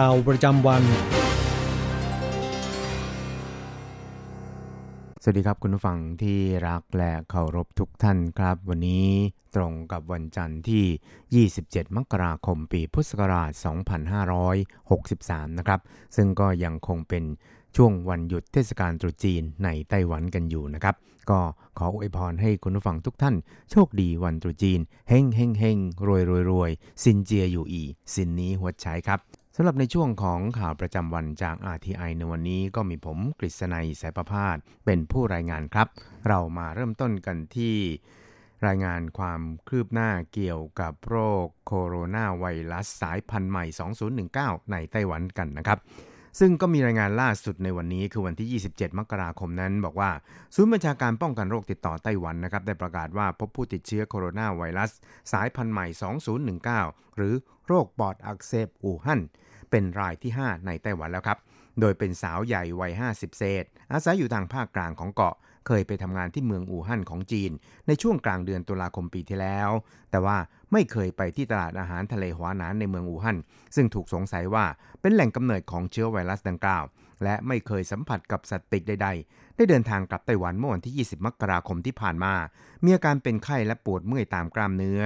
ข่าวประจำวัน สวัสดีครับคุณผู้ฟังที่รักและเคารพทุกท่านครับ วันนี้ตรงกับวันจันทร์ที่ 27 มกราคมปีพุทธศักราช 2563 นะครับ ซึ่งก็ยังคงเป็นช่วงวันหยุดเทศกาลตรุษจีนในไต้หวันกันอยู่นะครับ ก็ขออวยพรให้คุณผู้ฟังทุกท่าน โชคดีวันตรุษจีน เฮงเฮงเฮงรวยรวยรวยสินเจียอยู่อี สินนี้หัวใช้ครับ สำหรับในช่วงของข่าวประจำวันจาก RTI ในวันนี้ก็มีผมกฤษณัยสายประพาสเป็นผู้รายงานครับ เรามาเริ่มต้นกันที่รายงานความคืบหน้าเกี่ยวกับโรคโคโรนาไวรัสสายพันธุ์ใหม่ 2019 ในไต้หวันกันนะครับ ซึ่งก็มีรายงานล่าสุดในวันนี้คือวันที่ 27 มกราคมนั้น บอกว่า ศูนย์บัญชาการป้องกันโรคติดต่อไต้หวันนะครับได้ประกาศว่าพบผู้ติดเชื้อโคโรนาไวรัส สายพันธุ์ใหม่ 2019 หรือโรคปอดอักเสบอู่ฮั่นเป็นรายที่ 5 ในไต้หวันแล้วครับ โดยเป็นสาวใหญ่วัย 50 เศษ อาศัยอยู่ทางภาคกลางของเกาะ เคยไปทำงานที่เมืองอู่ฮั่นของจีน ในช่วงกลางเดือนตุลาคมปีที่แล้ว แต่ว่าไม่เคยไปที่ตลาดอาหารทะเลหัวหนานในเมืองอู่ฮั่น ซึ่งถูกสงสัยว่าเป็นแหล่งกำเนิดของเชื้อไวรัสดังกล่าว และไม่เคยสัมผัสกับสัตว์ปีกใดๆ ได้เดินทางกลับไต้หวันเมื่อวันที่ 20 มกราคมที่ผ่านมา มีอาการเป็นไข้และปวดเมื่อยตามกล้ามเนื้อ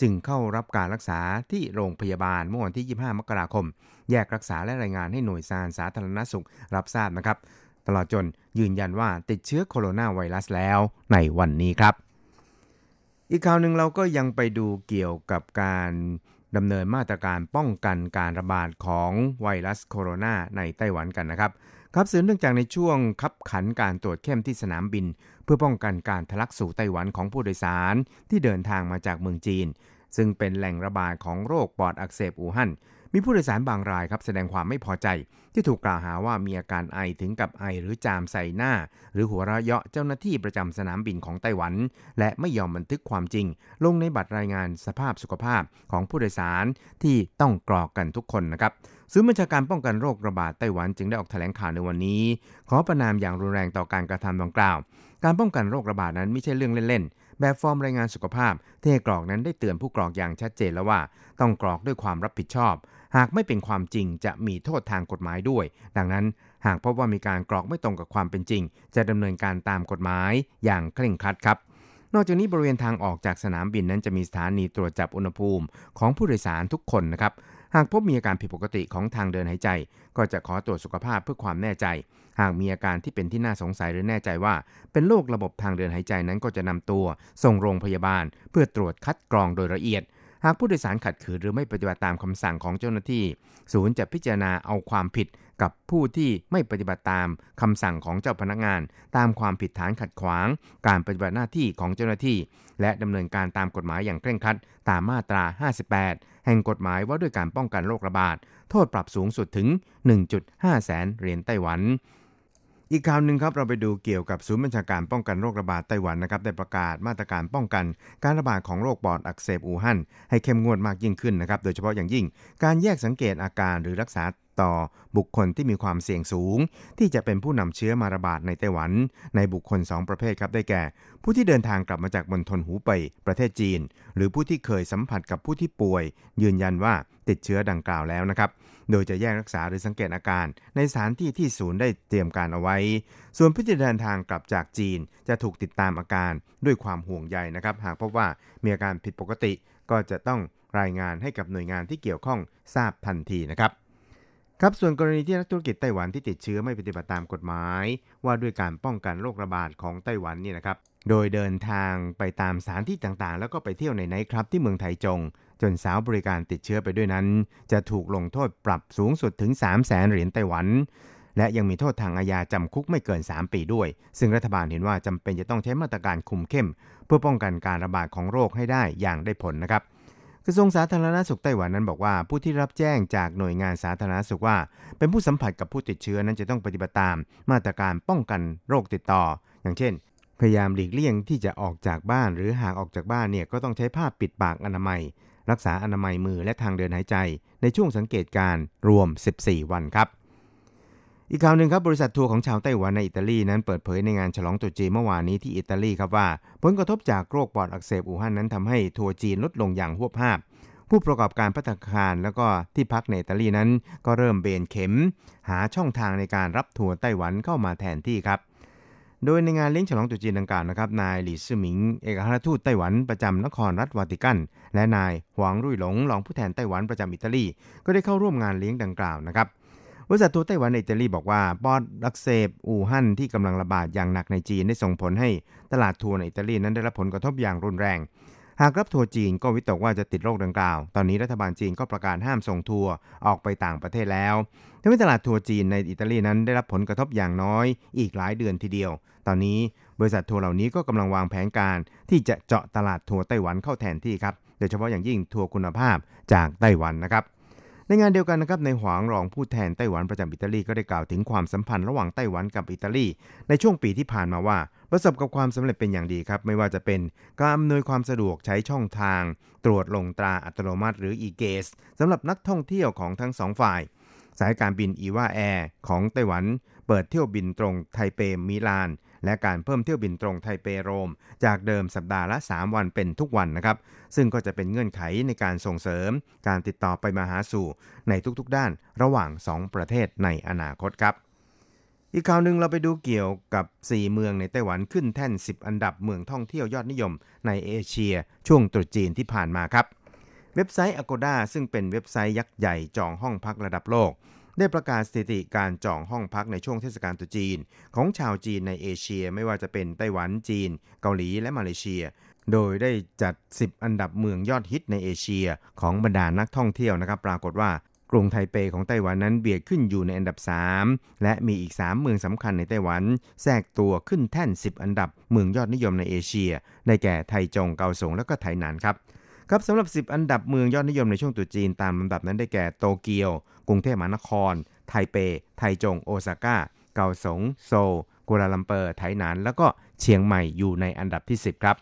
จึงเข้ารับการรักษาที่โรงพยาบาลเมื่อวันที่ 25 มกราคม แยกรักษาและรายงานให้หน่วยซานสาธารณสุขรับทราบนะครับ ตลอดจนยืนยันว่าติดเชื้อโคโรนาไวรัสแล้วในวันนี้ครับ อีกข่าวหนึ่งเราก็ยังไปดูเกี่ยวกับการ ดำเนินมาตรการป้องกันการระบาดของไวรัสโคโรนาในไต้หวันกันนะครับครับสืบเนื่องจากในช่วงคับขันการตรวจเข้มที่สนามบิน เพื่อป้องกันการทะลักสู่ไต้หวันของผู้โดยสารที่เดินทางมาจากเมืองจีน ซึ่งเป็นแหล่งระบาดของโรคปอดอักเสบอู่ฮั่น มีผู้โดยสารบางรายครับแสดงความไม่พอใจ ที่ถูกกล่าวหาว่ามีอาการไอถึงกับไอหรือจามใส่หน้า หรือหัวเราะเยาะเจ้าหน้าที่ประจำสนามบินของไต้หวัน และไม่ยอมบันทึกความจริง ลงในบัตรรายงานสภาพสุขภาพของผู้โดยสารที่ต้องกรอกกันทุกคนนะครับศูนย์บัญชาการป้องกันโรคระบาดไต้หวันจึงได้ออกแถลงข่าวในวันนี้ ขอประนามอย่างรุนแรงต่อการกระทำดังกล่าว การป้องกันโรคระบาดนั้นไม่ใช่เรื่องเล่นๆ แบบฟอร์มรายงานสุขภาพที่ให้กรอกนั้นได้เตือนผู้กรอกอย่างชัดเจนแล้วว่า ต้องกรอกด้วยความรับผิดชอบ หากไม่เป็นความจริงจะมีโทษทางกฎหมายด้วย ดังนั้นหากพบว่ามีการกรอกไม่ตรงกับความเป็นจริง จะดำเนินการตามกฎหมายอย่างเคร่งครัดครับนอกจากนี้บริเวณทางออกจากสนามบินนั้นจะมีสถานีตรวจจับอุณหภูมิของผู้โดยสารทุกคนนะครับ หากพบมีอาการผิดปกติของทางเดินหายใจ ก็จะขอตรวจสุขภาพเพื่อความแน่ใจ หากมีอาการที่เป็นที่น่าสงสัยหรือแน่ใจว่า เป็นโรคระบบทางเดินหายใจนั้นก็จะนำตัว ส่งโรงพยาบาล เพื่อตรวจคัดกรองโดยละเอียด หากผู้โดยสารขัดขืนหรือไม่ปฏิบัติตามคำสั่งของเจ้าหน้าที่ ศูนย์จะพิจารณาเอาความผิดกับผู้ที่ไม่ปฏิบัติตามคำสั่งของเจ้าพนักงาน ตามความผิดฐานขัดขวาง การปฏิบัติหน้าที่ของเจ้าหน้าที่ และดำเนินการตามกฎหมายอย่างเคร่งครัดตามมาตรา 58 แห่งกฎหมายว่าด้วยการป้องกันโรคระบาด โทษปรับสูงสุดถึง 1.5 แสนเหรียญไต้หวัน อีกข่าวหนึ่งครับเราไปดูเกี่ยวกับศูนย์บัญชาการป้องกันโรคระบาดไต้หวันนะครับได้ประกาศมาตรการป้องกัน การระบาดของโรคปอดอักเสบอู่ฮั่นให้เข้มงวดมากยิ่งขึ้นนะครับโดยเฉพาะอย่างยิ่ง การแยกสังเกตอาการหรือรักษาต่อบุคคลที่มีความเสี่ยงสูง ที่จะเป็นผู้นำเชื้อมาระบาดในไต้หวัน ในบุคคล 2 ประเภทครับได้แก่ ผู้ที่เดินทางกลับมาจากมณฑลหูเป่ยประเทศจีน หรือผู้ที่เคยสัมผัสกับผู้ที่ป่วย ยืนยันว่าติดเชื้อดังกล่าวแล้วนะครับ โดยจะแยกรักษาหรือสังเกตอาการ ในสถานที่ที่ศูนย์ได้เตรียมการเอาไว้ ส่วนผู้ที่เดินทางกลับจากจีนจะถูกติดตามอาการด้วยความห่วงใยนะครับ หากพบว่ามีอาการผิดปกติ ก็จะต้องรายงานให้กับหน่วยงานที่เกี่ยวข้องทราบทันทีนะครับครับส่วนกรณีที่นักธุรกิจไต้หวันที่ติดเชื้อไม่ปฏิบัติตามกฎหมาย ว่าด้วยการป้องกันโรคระบาดของไต้หวันนี่นะครับ โดยเดินทางไปตามสถานที่ต่างๆ แล้วก็ไปเที่ยวในไนท์คลับที่เมืองไทจง จนสาวบริการติดเชื้อไปด้วยนั้น จะถูกลงโทษปรับสูงสุดถึง 3 0 0แสนเหรียญไต้หวัน และยังมีโทษทางอาญาจำคุกไม่เกิน 3 ปีด้วย ซึ่งรัฐบาลเห็นว่าจำเป็นจะต้องใช้มาตรการคุมเข้ม เพื่อป้องกันการระบาดของโรคให้ได้อย่างได้ผลนะครับกระทรวงสาธารณสุขไต้หวันนั้นบอกว่า ผู้ที่รับแจ้งจากหน่วยงานสาธารณสุขว่า เป็นผู้สัมผัสกับผู้ติดเชื้อนั้นจะต้องปฏิบัติตาม มาตรการป้องกันโรคติดต่อ อย่างเช่น พยายามหลีกเลี่ยงที่จะออกจากบ้านหรือหากออกจากบ้านเนี่ยก็ต้องใช้ผ้าปิดปากอนามัย รักษาอนามัยมือและทางเดินหายใจ ในช่วงสังเกตการรวม 14 วันครับ อีกข่าวหนึ่งครับบริษัททัวร์ของชาวไต้หวันในอิตาลีนั้นเปิดเผยในงานฉลองตรุษจีนเมื่อวานนี้ที่อิตาลีครับว่า ผลกระทบจากโรคปอดอักเสบอู่ฮั่นนั้นทำให้ทัวร์จีนลดลงอย่างฮวบฮาบ ผู้ประกอบการพัตตาคารแล้วก็ที่พักในอิตาลีนั้น ก็เริ่มเบนเข็ม หาช่องทางในการรับทัวร์ไต้หวันเข้ามาแทนที่ครับ โดยในงานเลี้ยงฉลองตรุษจีนดังกล่าวนะครับ นายหลี่ซื่อหมิง เอกอัครทูตไต้หวันประจำนครรัฐวาติกัน และนายหวังรุ่ยหลงรองผู้แทนไต้หวันประจำอิตาลี ก็ได้เข้าร่วมงานเลี้ยงดังกล่าวนะครับบริษัททัวร์ไต้หวันในอิตาลีบอกว่าปอดอักเสบอู่ฮั่นที่กำลังระบาดอย่างหนักในจีนได้ส่งผลให้ตลาดทัวร์ในอิตาลีนั้นได้รับผลกระทบอย่างรุนแรง หากรับทัวร์จีนก็วิตกว่าจะติดโรคดังกล่าว ตอนนี้รัฐบาลจีนก็ประกาศห้ามส่งทัวร์ออกไปต่างประเทศแล้วทำให้ตลาดทัวร์จีนในอิตาลีนั้นได้รับผลกระทบอย่างน้อยอีกหลายเดือนทีเดียว ตอนนี้บริษัททัวร์เหล่านี้ก็กำลังวางแผนการ ที่จะเจาะตลาดทัวร์ไต้หวันเข้าแทนที่ครับ โดยเฉพาะอย่างยิ่งทัวร์คุณภาพจากไต้หวันนะครับ ในงานเดียวกันนะครับในหวางรองผู้แทนไต้หวันประจำอิตาลีก็ได้กล่าวถึงความสัมพันธ์ระหว่างไต้หวันกับอิตาลี ในช่วงปีที่ผ่านมาว่า ประสบกับความสำเร็จเป็นอย่างดีครับ ไม่ว่าจะเป็นการอำนวยความสะดวกใช้ช่องทาง ตรวจลงตราอัตโนมัติหรือ e-gate สำหรับนักท่องเที่ยวของทั้งสองฝ่าย สายการบินอีวาแอร์ของไต้หวัน เปิดเที่ยวบินตรงไทเปมิลาน และการเพิ่มเที่ยวบินตรงไทเปโรม จากเดิมสัปดาห์ละ 3 วันเป็นทุกวันนะครับ ซึ่งก็จะเป็นเงื่อนไขในการส่งเสริม การติดต่อไปมาหาสู่ในทุกๆด้านระหว่าง 2 ประเทศในอนาคตครับอีกข่าวหนึ่งเราไปดูเกี่ยวกับ 4 เมืองในไต้หวันขึ้นแท่น 10 อันดับเมืองท่องเที่ยวยอดนิยมในเอเชีย ช่วงตรุษจีนที่ผ่านมาครับ เว็บไซต์ Agoda ซึ่งเป็นเว็บไซต์ยักษ์ใหญ่จองห้องพักระดับโลก ได้ประกาศสถิติการจองห้องพักในช่วงเทศกาลตรุษจีน ของชาวจีนในเอเชียไม่ว่าจะเป็นไต้หวันจีน เกาหลีและมาเลเซีย โดยได้จัด 10 อันดับเมืองยอดฮิตในเอเชีย ของบรรดานักท่องเที่ยวนะครับ ปรากฏว่ากรุงไทเปของไต้หวันนั้นเบียดขึ้นอยู่ในอันดับ 3 และมีอีก 3 เมืองสำคัญในไต้หวัน แทรกตัวขึ้นแท่น 10 อันดับเมืองยอดนิยมในเอเชีย ได้แก่ไทจงเกาสงและก็ไถหนานครับ ครับสำหรับ 10 อันดับเมืองยอดนิยมในช่วงตรุษจีนตามลำดับนั้นได้แก่โตเกียว กรุงเทพมหานคร ไทเป ไทจง โอซาก้า เกาสง โซลกัวลาลัมเปอร์ไถหนาน แล้วก็เชียงใหม่อยู่ในอันดับที่ 10 ครับ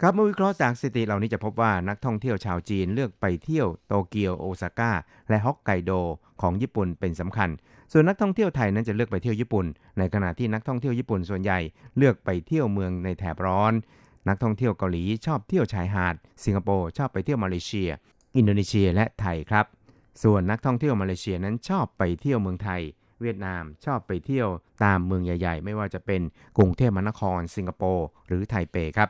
ครับเมื่อวิเคราะห์จากสถิติเหล่านี้จะพบว่านักท่องเที่ยวชาวจีนเลือกไปเที่ยวโตเกียว โอซาก้า และฮอกไกโดของญี่ปุ่นเป็นสำคัญ ส่วนนักท่องเที่ยวไทยนั้นจะเลือกไปเที่ยวญี่ปุ่น ในขณะที่นักท่องเที่ยวญี่ปุ่นส่วนใหญ่เลือกไปเที่ยวเมืองในแถบร้อน นักท่องเที่ยวเกาหลีชอบเที่ยวชายหาด สิงคโปร์ชอบไปเที่ยวมาเลเซีย อินโดนีเซียและไทยครับ ส่วนนักท่องเที่ยวมาเลเซียนั้นชอบไปเที่ยวเมืองไทย เวียดนามชอบไปเที่ยวตามเมืองใหญ่ ๆ ไม่ว่าจะเป็นกรุงเทพมหานคร สิงคโปร์หรือไทเปครับ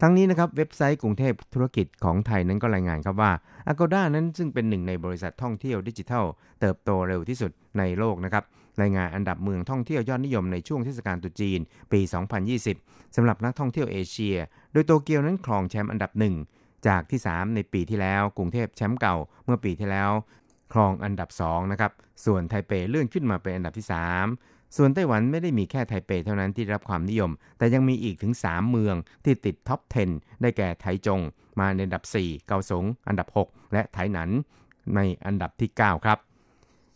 ทั้งนี้นะครับเว็บไซต์กรุงเทพธุรกิจของไทยนั้นก็รายงานครับว่า Agoda นั้นซึ่งเป็นหนึ่งในบริษัทท่องเที่ยวดิจิทัล เติบโตเร็วที่สุดในโลกนะครับ รายงานอันดับเมืองท่องเที่ยวยอดนิยมในช่วงเทศกาลตรุษจีน ปี 2020สำหรับนักท่องเที่ยวเอเชีย โดยโตเกียวนั้นครองแชมป์อันดับหนึ่งจากที่ 3 ในปีที่แล้ว กรุงเทพแชมป์เก่าเมื่อปีที่แล้ว ครองอันดับ2นะครับส่วนไทเปเลื่อนขึ้นมาเป็นอันดับที่ 3 ส่วนไต้หวันไม่ได้มีแค่ไทเปเท่านั้นที่รับความนิยม แต่ยังมีอีกถึง 3 เมืองที่ติดท็อป 10 ได้แก่ไทจง มาในอันดับ 4 เกาสง อันดับ 6 และไถหนันในอันดับที่ 9 ครับ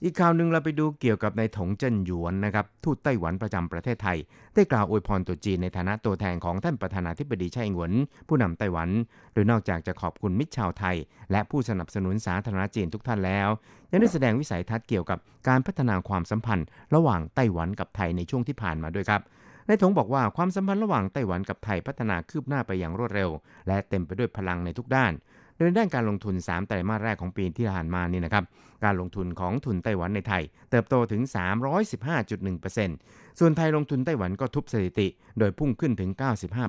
อีกข่าวหนึ่งเราไปดูเกี่ยวกับในถงเจิ้นหยวนนะครับทูตไต้หวันประจำประเทศไทย ได้กล่าวอวยพรตรุษจีนในฐานะตัวแทนของท่านประธานาธิบดีไช่อิงหวน ผู้นำไต้หวัน โดยนอกจากจะขอบคุณมิตรชาวไทย และผู้สนับสนุนสาธารณจีนทุกท่านแล้ว ยังได้แสดงวิสัยทัศน์เกี่ยวกับการพัฒนาความสัมพันธ์ ระหว่างไต้หวันกับไทยในช่วงที่ผ่านมาด้วยครับในถงบอกว่าความสัมพันธ์ระหว่างไต้หวันกับไทยพัฒนาคืบหน้าไปอย่างรวดเร็ว และเต็มไปด้วยพลังในทุกด้าน โดยด้านการลงทุน 3 ไตรมาสแรกของปีที่ผ่านมานี่นะครับ การลงทุนของทุนไต้หวันในไทย เติบโตถึง 315.1%ส่วนไทยลงทุนไต้หวันก็ทุบสถิติ โดยพุ่งขึ้นถึง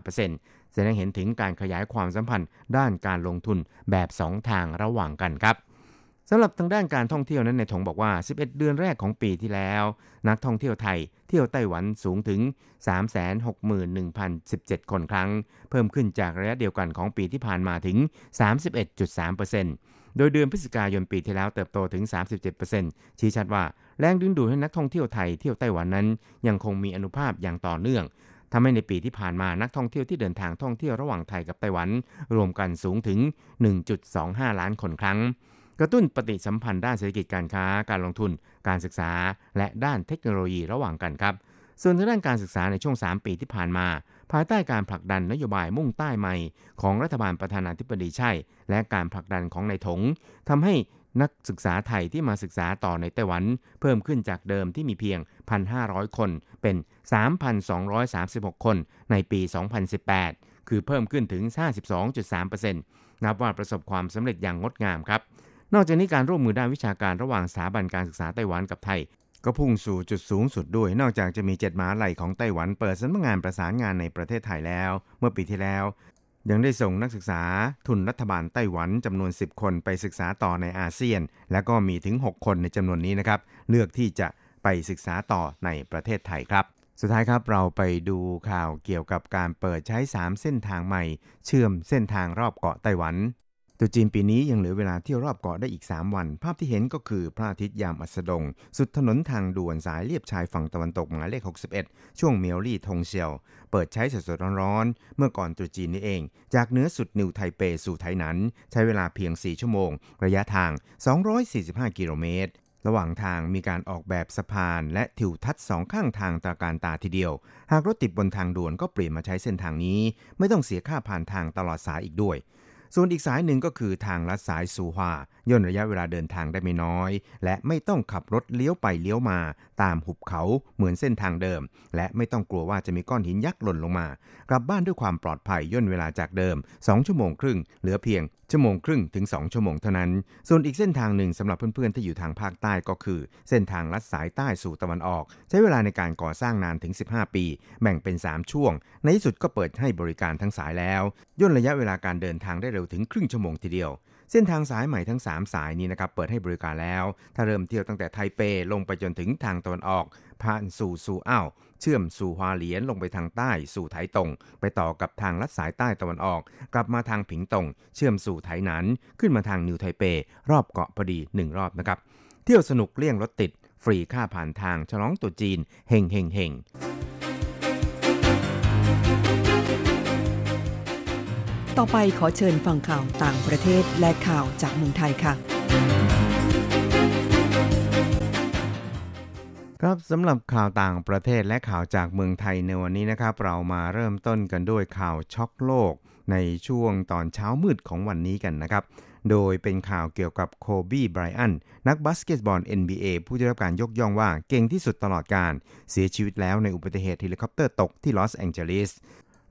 95%แสดงเห็นถึงการขยายความสัมพันธ์ด้านการลงทุนแบบ 2 ทางระหว่างกันครับ สำหรับทางด้านการท่องเที่ยวนั้นในถงบอกว่า 11 เดือนแรกของปีที่แล้ว นักท่องเที่ยวไทย เที่ยวไต้หวันสูงถึง 361,017 คนครั้ง เพิ่มขึ้นจากระยะเดียวกันของปีที่ผ่านมาถึง 31.3%โดยเดือนพฤศจิกายนปีที่แล้วเติบโตถึง 37%ชี้ชัดว่าแรงดึงดูดให้นักท่องเที่ยวไทยเที่ยวไต้หวันนั้น ยังคงมีอนุภาพอย่างต่อเนื่องทำให้ในปีที่ผ่านมานักท่องเที่ยวที่เดินทางท่องเที่ยวระหว่างไทยกับไต้หวัน รวมกันสูงถึง 1.25 ล้านคนครั้ง กระตุ้นปฏิสัมพันธ์ด้านเศรษฐกิจการค้า การลงทุน การศึกษา และด้านเทคโนโลยีระหว่างกันครับ ส่วนทางด้านการศึกษาในช่วง 3 ปีที่ผ่านมา ภายใต้การผลักดันนโยบายมุ่งใต้ใหม่ ของรัฐบาลประธานาธิบดีใช่ และการผลักดันของนายถงทำให้นักศึกษาไทยที่มาศึกษาต่อในไต้หวัน เพิ่มขึ้นจากเดิมที่มีเพียง 1,500 คน เป็น 3,236 คนในปี 2018 คือเพิ่มขึ้นถึง 52.3%นับว่าประสบความสำเร็จอย่างงดงามครับ นอกจากนี้การร่วมมือด้านวิชาการระหว่างสถาบันการศึกษาไต้หวันกับไทย ก็พุ่งสู่จุดสูงสุดด้วย นอกจากจะมีเจ็ดมหาลัยของไต้หวันเปิดสำนักงานประสานงานในประเทศไทยแล้ว เมื่อปีที่แล้ว ยังได้ส่งนักศึกษาทุนรัฐบาลไต้หวันจำนวน 10 คนไปศึกษาต่อในอาเซียน และก็มีถึง 6 คนในจำนวนนี้นะครับเลือกที่จะไปศึกษาต่อในประเทศไทยครับสุดท้ายครับเราไปดูข่าวเกี่ยวกับการเปิดใช้ 3 เส้นทางใหม่ เชื่อมเส้นทางรอบเกาะไต้หวัน ตุจีนปีนี้ยังเหลือเวลาเที่ยวรอบเกาะได้อีก 3 วัน ภาพที่เห็นก็คือพระอาทิตย์ยามอัสดง สุดถนนทางด่วนสายเลียบชายฝั่งตะวันตกหมายเลข 61 ช่วงเมียวลี่ทงเซียว เปิดใช้สดๆร้อนๆ เมื่อก่อนตรุจีนนี้เอง จากเนื้อสุดนิวไทเปสู่ไทนั้น ใช้เวลาเพียง 4 ชั่วโมง ระยะทาง 245 กิโลเมตรระหว่างทางมีการออกแบบสะพานและทิวทัศน์สองข้างทางตาการตาทีเดียว หากรถติดบนทางด่วนก็เปลี่ยนมาใช้เส้นทางนี้ ไม่ต้องเสียค่าผ่านทางตลอดสายอีกด้วย ส่วนอีกสายหนึ่งก็คือทางลัดสายสูฮวาย่นระยะเวลาเดินทางได้ไม่น้อย และไม่ต้องขับรถเลี้ยวไปเลี้ยวมา ตามหุบเขาเหมือนเส้นทางเดิม และไม่ต้องกลัวว่าจะมีก้อนหินยักษ์หล่นลงมา กลับบ้านด้วยความปลอดภัยย่นเวลาจากเดิม 2 ชั่วโมงครึ่ง เหลือเพียง ชั่วโมงครึ่งถึง 2 ชั่วโมงเท่านั้น ส่วนอีกเส้นทางหนึ่งสำหรับเพื่อนๆ ที่อยู่ทางภาคใต้ก็คือ เส้นทางลัดสายใต้สู่ตะวันออก ใช้เวลาในการก่อสร้างนานถึง 15 ปี แบ่งเป็น 3 ช่วง ในที่สุดก็เปิดให้บริการทั้งสายแล้ว ย่นระยะเวลาการเดินทางได้เร็วถึงครึ่งชั่วโมงทีเดียวเส้นทางสายใหม่ทั้ง 3 สายนี้นะครับเปิดให้บริการแล้ว ถ้าเริ่มเที่ยวตั้งแต่ไทเปลงไปจนถึงทางตะวันออก ผ่านสู่ซูอ้าว เชื่อมสู่ฮวาเหลียนลงไปทางใต้สู่ไถตง ไปต่อกับทางลัดสายใต้ตะวันออก กลับมาทางผิงตง เชื่อมสู่ไถหนัน ขึ้นมาทางนิวไทเป รอบเกาะพอดี1รอบนะครับ เที่ยวสนุกเลี่ยงรถติด ฟรีค่าผ่านทางฉลองตรุษจีนเฮงเฮงเฮงต่อไปขอเชิญฟังข่าวต่างประเทศและข่าวจากเมืองไทยค่ะ ครับสำหรับข่าวต่างประเทศและข่าวจากเมืองไทยในวันนี้นะครับ เรามาเริ่มต้นกันด้วยข่าวช็อกโลก ในช่วงตอนเช้ามืดของวันนี้กันนะครับ โดยเป็นข่าวเกี่ยวกับโคบีไบรอันนักบาสเกตบอล NBA ผู้ได้รับการยกย่องว่าเก่งที่สุดตลอดกาล เสียชีวิตแล้วในอุบัติเหตุเฮลิคอปเตอร์ตกที่ลอสแองเจลิส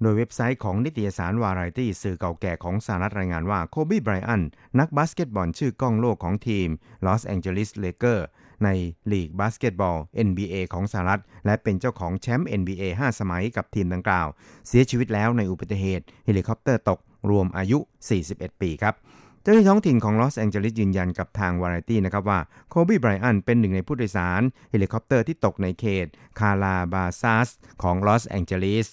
โดยเว็บไซต์ของนิตยสารวาไรตี้สื่อเก่าแก่ของสหรัฐรายงานว่าโคบีไบรอันนักบาสเกตบอลชื่อก้องโลกของทีมลอสแองเจลิสเลเกอร์ ในลีกบาสเกตบอล NBA ของสหรัฐ และเป็นเจ้าของแชมป์ NBA 5 สมัยกับทีมดังกล่าว เสียชีวิตแล้วในอุบัติเหตุเฮลิคอปเตอร์ตกรวมอายุ 41 ปีครับเจ้าหน้าที่ท้องถิ่นของลอสแองเจลิสยืนยันกับทางวาไรตี้นะครับว่าโคบีไบรอันเป็นหนึ่งในผู้โดยสารเฮลิคอปเตอร์ที่ตกในเขตคาลาบาซัสของลอสแองเจลิส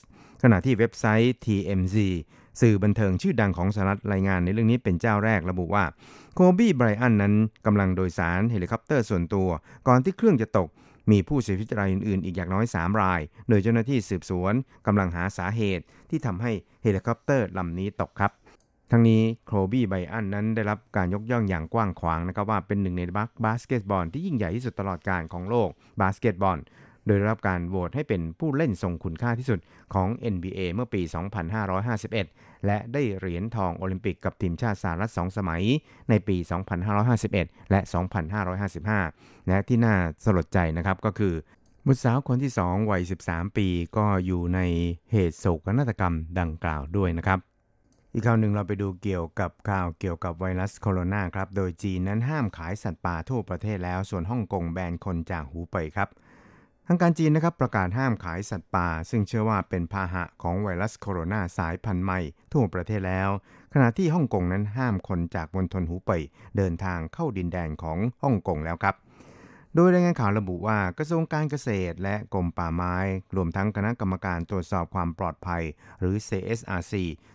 ขณะที่เว็บไซต์ TMZ สื่อบันเทิงชื่อดังของสหรัฐรายงานในเรื่องนี้เป็นเจ้าแรกระบุว่าโคบีไบรอันนั้นกำลังโดยสารเฮลิคอปเตอร์ส่วนตัว ก่อนที่เครื่องจะตกมีผู้เสียชีวิตรายอื่นๆ อีกอย่างน้อย 3 ราย โดยเจ้าหน้าที่สืบสวนกำลังหาสาเหตุที่ทำให้เฮลิคอปเตอร์ลำนี้ตกครับ ทั้งนี้โคบีไบรอันนั้นได้รับการยกย่องอย่างกว้างขวางนะครับว่าเป็นหนึ่งในนักบาสเกตบอลที่ยิ่งใหญ่ที่สุดตลอดกาลของโลกบาสเกตบอล โดยได้รับการโหวตให้เป็นผู้เล่นทรงคุณค่าที่สุดของ NBA เมื่อปี 2551 และได้เหรียญทองโอลิมปิกกับทีมชาติสหรัฐ2สมัยในปี 2551 และ 2555 และที่น่าสลดใจนะครับก็คือบุตรสาวคนที่ 2 วัย 13 ปีก็อยู่ในเหตุโศกนาฏกรรมดังกล่าวด้วยนะครับ อีกข่าวหนึ่งเราไปดูเกี่ยวกับข่าวเกี่ยวกับไวรัสโคโรนาครับ โดยจีนนั้นห้ามขายสัตว์ป่าทั่วประเทศแล้ว ส่วนฮ่องกงแบนคนจากหูเป่ยครับ ทางการจีนนะครับประกาศห้ามขายสัตว์ป่า ซึ่งเชื่อว่าเป็นพาหะของไวรัสโคโรนาสายพันธุ์ใหม่ทั่วประเทศแล้ว ขณะที่ฮ่องกงนั้นห้ามคนจากมณฑลหูเป่ยเดินทางเข้าดินแดนของฮ่องกงแล้วครับ โดยรายงานข่าวระบุว่ากระทรวงการเกษตรและกรมป่าไม้ รวมทั้งคณะกรรมการตรวจสอบความปลอดภัย หรือ CSRC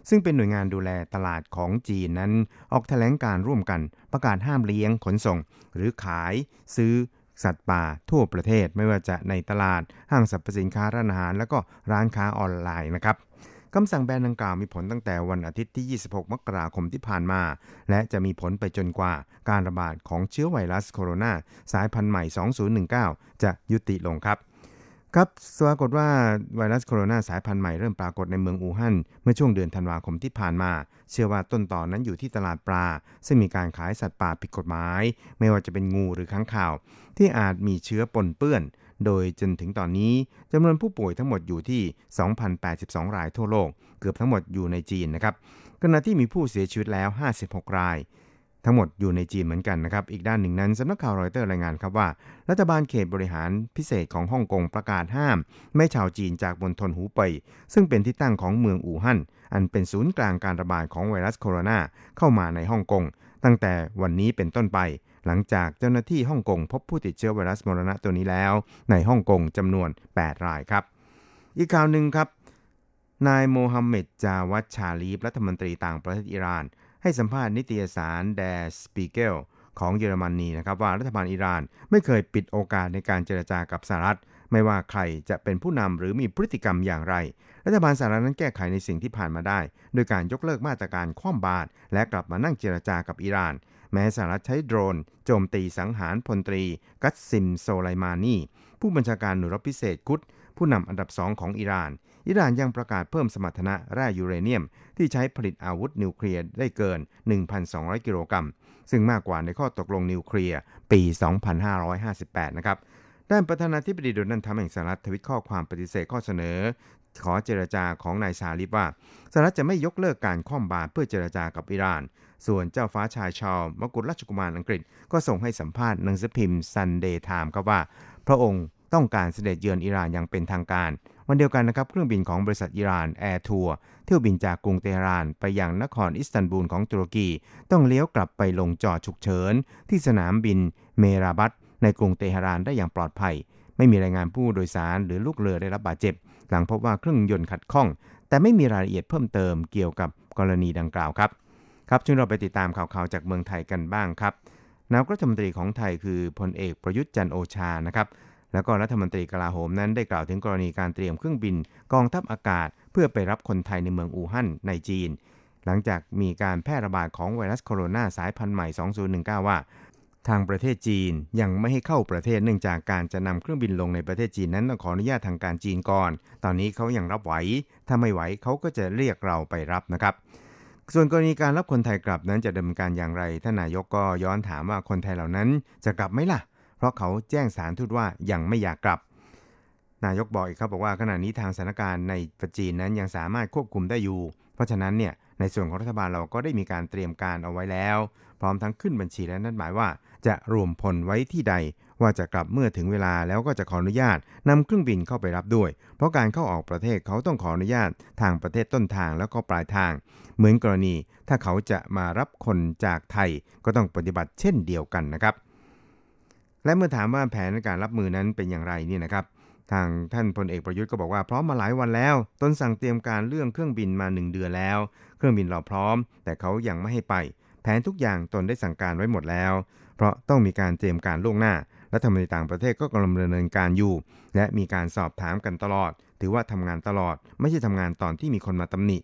ซึ่งเป็นหน่วยงานดูแลตลาดของจีนนั้น ออกแถลงการร่วมกัน ประกาศห้ามเลี้ยงขนส่ง หรือขาย ซื้อ สัตว์ป่าทั่วประเทศไม่ว่าจะในตลาด ห้างสรรพสินค้าร้านอาหาร แล้วก็ร้านค้าออนไลน์นะครับคำสั่งแบนดังกล่าวมีผลตั้งแต่วันอาทิตย์ที่ 26 มกราคมที่ผ่านมา และจะมีผลไปจนกว่าการระบาดของเชื้อไวรัสโคโรนาสายพันธุ์ใหม่ 2019 จะยุติลงครับ ครับปรากฏว่าไวรัสโคโรนาสายพันธุ์ใหม่เริ่มปรากฏในเมืองอู่ฮั่นเมื่อช่วงเดือนธันวาคมที่ผ่านมา เชื่อว่าต้นต่อนนั้นอยู่ที่ตลาดปลา ซึ่งมีการขายสัตว์ป่าผิดกฎหมาย ไม่ว่าจะเป็นงูหรือค้างคาว ที่อาจมีเชื้อปนเปื้อน โดยจนถึงตอนนี้จำนวนผู้ป่วยทั้งหมดอยู่ที่ 2,082 รายทั่วโลก เกือบทั้งหมดอยู่ในจีนนะครับขณะที่มีผู้เสียชีวิตแล้ว 56 ราย ทั้งหมดอยู่ในจีนเหมือนกันนะครับ อีกด้านหนึ่งนั้นสำนักข่าวรอยเตอร์รายงานครับว่า รัฐบาลเขตบริหารพิเศษของฮ่องกงประกาศห้าม ไม่ชาวจีนจากบนทนหูเป่ยซึ่งเป็นที่ตั้งของเมืองอู่ฮั่น อันเป็นศูนย์กลางการระบาดของไวรัสโคโรนาเข้ามาในฮ่องกง ตั้งแต่วันนี้เป็นต้นไป หลังจากเจ้าหน้าที่ฮ่องกงพบผู้ติดเชื้อไวรัสมรณะตัวนี้แล้ว ในฮ่องกงจำนวน 8 รายครับ อีกข่าวหนึ่งครับนายโมฮัมเหม็ดจาวัตชาลีฟรัฐมนตรีต่างประเทศอิหร่าน ให้สัมภาษณ์นิตยสารแดสปีเกลของเยอรมนีนะครับว่ารัฐบาลอิหร่านไม่เคยปิดโอกาสในการเจรจากับสหรัฐ ไม่ว่าใครจะเป็นผู้นำหรือมีพฤติกรรมอย่างไร รัฐบาลสหรัฐนั้นแก้ไขในสิ่งที่ผ่านมาได้ โดยการยกเลิกมาตรการคว่ำบาตรและกลับมานั่งเจรจากับอิหร่าน แม้สหรัฐใช้โดรน โจมตีสังหารพลตรี กัสซิมโซไลมานีผู้บัญชาการหน่วยรบพิเศษกุดผู้นำอันดับสองของอิหร่าน อิหร่านยังประกาศเพิ่มสมรรถนะแร่ยูเรเนียม ที่ใช้ผลิตอาวุธนิวเคลียร์ได้เกิน 1,200 กิโลกรัม ซึ่งมากกว่าในข้อตกลงนิวเคลียร์ปี 2558 นะครับ ด้านประธานาธิบดีโดนัลด์ทรัมป์แห่งสหรัฐทวิตข้อความปฏิเสธข้อเสนอ ขอเจรจาของนายซารีฟว่าสหรัฐจะไม่ยกเลิกการคว่ำบาตรเพื่อเจรจากับอิหร่าน ส่วนเจ้าฟ้าชายชาร์ลส์มกุฎราชกุมารอังกฤษ ก็ส่งให้สัมภาษณ์หนังสือพิมพ์ซันเดย์ไทม์ครับว่า พระองค์ต้องการเสด็จเยือนอิหร่านอย่างเป็นทางการวันเดียวกันนะครับเครื่องบินของบริษัทอิหร่านแอร์ทัวร์เที่ยวบินจากกรุงเตหะรานไปยังนครอิสตันบูลของตุรกี ต้องเลี้ยวกลับไปลงจอดฉุกเฉิน ที่สนามบินเมราบัตในกรุงเตหะรานได้อย่างปลอดภัย ไม่มีรายงานผู้โดยสารหรือลูกเรือได้รับบาดเจ็บ หลังพบว่าเครื่องยนต์ขัดข้อง แต่ไม่มีรายละเอียดเพิ่มเติมเกี่ยวกับกรณีดังกล่าวครับครับช่วยเราไปติดตามข่าวๆจากเมืองไทยกันบ้างครับนายกรัฐมนตรีของไทยคือพลเอกประยุทธ์จันโอชานะครับ แล้วก็รัฐมนตรีกลาโหมนั้นได้กล่าวถึงกรณีการเตรียมเครื่องบินกองทัพอากาศ เพื่อไปรับคนไทยในเมืองอู่ฮั่นในจีน หลังจากมีการแพร่ระบาดของไวรัสโคโรนาสายพันธุ์ใหม่ 2019 ว่า ทางประเทศจีนยังไม่ให้เข้าประเทศเนื่องจากการจะนำเครื่องบินลงในประเทศจีนนั้นต้องขออนุญาตทางการจีนก่อน ตอนนี้เขายังรับไหว ถ้าไม่ไหวเขาก็จะเรียกเราไปรับนะครับส่วนกรณีการรับคนไทยกลับนั้นจะดำเนินการอย่างไรท่านนายกก็ย้อนถามว่าคนไทยเหล่านั้นจะกลับไหมล่ะ เพราะเขาแจ้งสารทูตว่ายังไม่อยากกลับ นายกบอกอีกครับบอกว่าขณะนี้ทางสถานการณ์ในประจีนนั้นยังสามารถควบคุมได้อยู่ เพราะฉะนั้นเนี่ยในส่วนของรัฐบาลเราก็ได้มีการเตรียมการเอาไว้แล้ว พร้อมทั้งขึ้นบัญชีและนั่นหมายว่า จะรวมพลไว้ที่ใด ว่าจะกลับเมื่อถึงเวลาแล้วก็จะขออนุญาตนำเครื่องบินเข้าไปรับด้วย เพราะการเข้าออกประเทศเขาต้องขออนุญาตทางประเทศต้นทางแล้วก็ปลายทาง เหมือนกรณีถ้าเขาจะมารับคนจากไทยก็ต้องปฏิบัติเช่นเดียวกันนะครับ และเมื่อถามว่าแผนในการรับมือนั้นเป็นอย่างไรนี่นะครับ ทางท่านพลเอกประยุทธ์ก็บอกว่าพร้อมมาหลายวันแล้ว ตนสั่งเตรียมการเรื่องเครื่องบินมา 1 เดือนแล้ว เครื่องบินเราพร้อม แต่เขายังไม่ให้ไป แผนทุกอย่างตนได้สั่งการไว้หมดแล้ว เพราะต้องมีการเตรียมการล่วงหน้ารัฐมนตรีต่างประเทศก็กำลังดำเนินการอยู่ และมีการสอบถามกันตลอด ถือว่าทำงานตลอด ไม่ใช่ทำงานตอนที่มีคนมาตำหนิ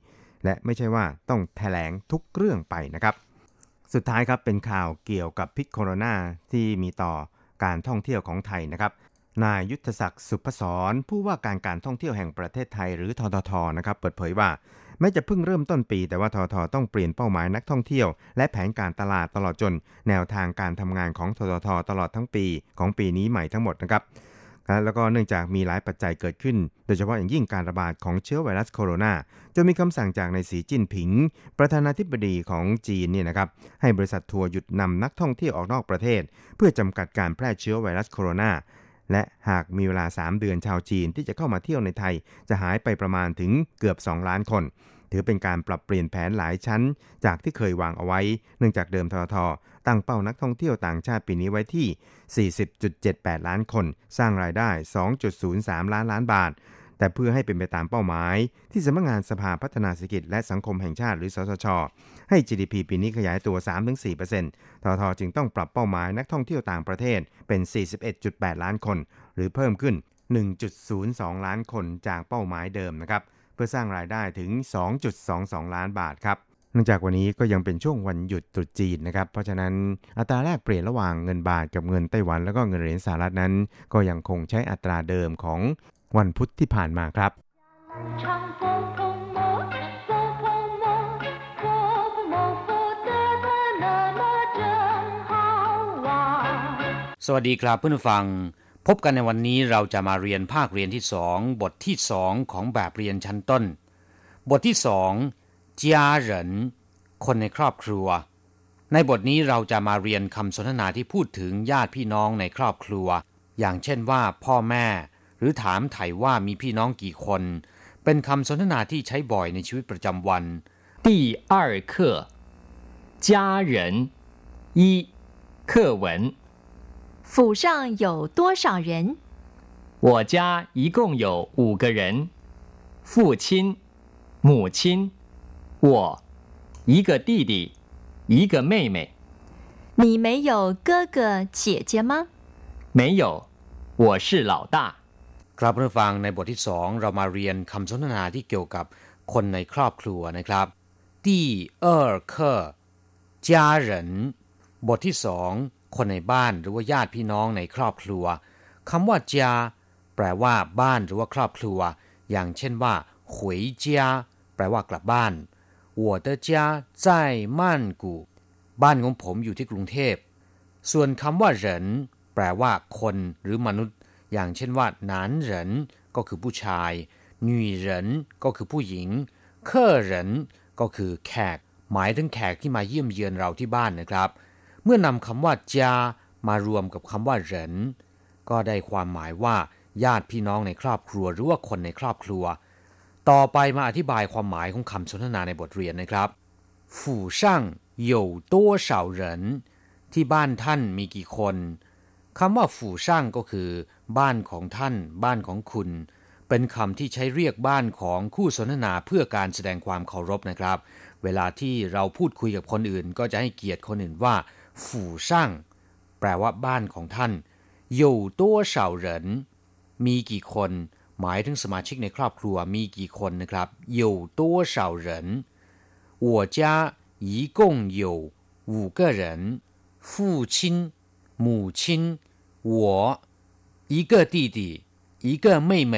และไม่ใช่ว่าต้องแถลงทุกเรื่องไปนะครับ สุดท้ายครับเป็นข่าวเกี่ยวกับพิษโคโรนาที่มีต่อ การท่องเที่ยวของไทยนะครับ นายยุทธศักดิ์สุพศรผู้ว่าการการท่องเที่ยวแห่งประเทศไทยหรือทททนะครับเปิดเผยว่าแม้จะเพิ่งเริ่มต้นปี แต่ว่าทททต้องเปลี่ยนเป้าหมายนักท่องเที่ยว และแผนการตลาดตลอดจน แนวทางการทำงานของทททตลอดทั้งปี ของปีนี้ใหม่ทั้งหมดนะครับ แล้วก็เนื่องจากมีหลายปัจจัยเกิดขึ้น โดยเฉพาะอย่างยิ่งการระบาดของเชื้อไวรัสโคโรนาจนมีคำสั่งจากนายสีจิ้นผิง ประธานาธิบดีของจีนเนี่ยนะครับให้บริษัททัวร์หยุดนำนักท่องเที่ยวออกนอกประเทศ เพื่อจำกัดการแพร่เชื้อไวรัสโคโรนาและหากมีเวลา 3 เดือนชาวจีนที่จะเข้ามาเที่ยวในไทย จะหายไปประมาณถึงเกือบ 2 ล้านคน ถือเป็นการปรับเปลี่ยนแผนหลายชั้น จากที่เคยวางเอาไว้ เนื่องจากเดิมทท ตั้งเป้านักท่องเที่ยวต่างชาติปีนี้ไว้ที่ 40.78 ล้านคน สร้างรายได้ 2.03 ล้านล้านบาท แต่เพื่อให้เป็นไปตามเป้าหมาย ที่สำนักงานสภาพัฒนาเศรษฐกิจและสังคมแห่งชาติหรือสสช ให้ GDP ปีนี้ขยายตัว 3-4%ททจึงต้องปรับเป้าหมายนักท่องเที่ยวต่างประเทศเป็น 41.8 ล้านคน หรือเพิ่มขึ้น 1.02 ล้านคนจากเป้าหมายเดิมนะครับเพื่อสร้างรายได้ถึง 2.22 ล้านบาทครับ นื่องจากวันนี้ก็ยังเป็นช่วงวันหยุดตรุษจีนนะครับ เพราะฉะนั้นอัตราแลกเปลี่ยนระหว่างเงินบาทกับเงินไต้หวัน แล้วก็เงินเหรียญสหรัฐนั้น ก็ยังคงใช้อัตราเดิมของวันพุธที่ผ่านมาครับสวัสดีครับเพื่อนฟัง พบกันในวันนี้เราจะมาเรียนภาคเรียนที่สองบทที่สองของแบบเรียนชั้นต้น บทที่สอง 家人คนในครอบครัว ในบทนี้เราจะมาเรียนคำสนทนาที่พูดถึงญาติพี่น้องในครอบครัว อย่างเช่นว่าพ่อแม่ หรือถามไถ่ว่ามีพี่น้องกี่คน เป็นคำสนทนาที่ใช้บ่อยในชีวิตประจำวัน 第二课，家人一课文。府上有多少人？我家一共有五个人，父亲、母亲， 我，一个弟弟，一个妹妹。你没有哥哥姐姐吗？没有，我是老大。 ครับเพื่อนผู้ฟังในบทที่สองเรามาเรียนคำสนทนาที่เกี่ยวกับคนในครอบครัวนะครับ第二课家人บทที่สองคนในบ้านหรือว่าญาติพี่น้องในครอบครัวคำว่า家แปลว่าบ้านหรือว่าครอบครัว อย่างเช่นว่า回家แปลว่ากลับบ้าน 我的家在曼谷บ้านของผมอยู่ที่กรุงเทพ ส่วนคำว่าเหรินแปลว่าคนหรือมนุษย์ อย่างเช่นว่าหนานเหรินก็คือผู้ชายหนุ่ยเหรินก็คือผู้หญิง เคอเหรินก็คือแขก หมายถึงแขกที่มาเยี่ยมเยือนเราที่บ้านนะครับ เมื่อนำคำว่าจามารวมกับคำว่าเหรินก็ได้ความหมายว่า ญาติพี่น้องในครอบครัวหรือว่าคนในครอบครัว ต่อไปมาอธิบายความหมายของคำสนทนาในบทเรียนนะครับ府上有多少人ที่บ้านท่านมีกี่คนคำว่าฝูช่างก็คือ บ้านของท่าน บ้านของคุณ เป็นคำที่ใช้เรียกบ้านของคู่สนทนาเพื่อการแสดงความเคารพนะครับ เวลาที่เราพูดคุยกับคนอื่น ก็จะให้เกียรติคนอื่นว่าฝูช่างแปลว่าบ้านของท่าน有多少人มีกี่คน หมายถึงสมาชิกในครอบครัวมีกี่คนนะครับ有多少人我家一共有五个人父亲母亲我一个弟弟一个妹妹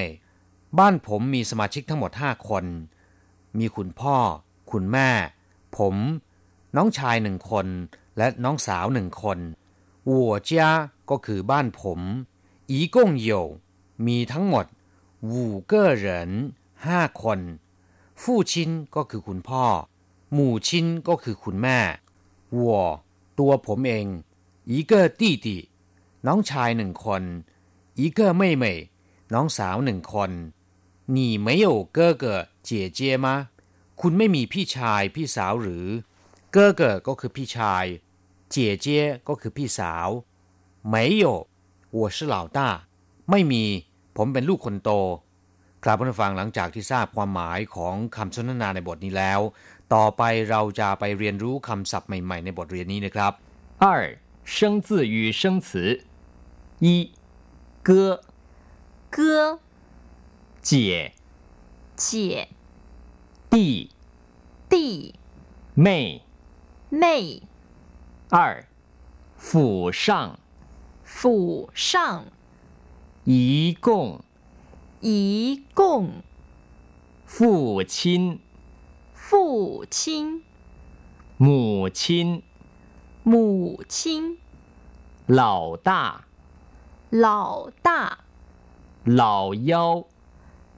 บ้านผมมีสมาชิกทั้งหมดห้าคน มีคุณพ่อ คุณแม่ ผม น้องชายหนึ่งคน และน้องสาวหนึ่งคน我家ก็คือบ้านผม一共有มีทั้งหมด 五个人ห้าคน父亲ก็คือคุณพ่อหมู่ชินก็คือคุณแม่我ตัวผมเอง一个弟弟น้องชายหนึ่งคน一个妹妹น้องสาวหนึ่งคน你没有哥哥姐姐吗คุณไม่มีพี่ชายพี่สาวหรือ哥哥ก็คือพี่ชาย姐姐ก็คือพี่สาว没有我是老大ไม่มี ผมเป็นลูกคนโต ครับผู้ฟังหลังจากที่ทราบความหมายของคำสนทนาในบทนี้แล้ว ต่อไปเราจะไปเรียนรู้คำศัพท์ใหม่ ๆ ในบทเรียนนี้นะครับ 二生字与生词一哥哥、姐姐、弟弟、妹妹、二府上府上、 一共一共、父亲父亲、母亲母亲、老大老大、老幺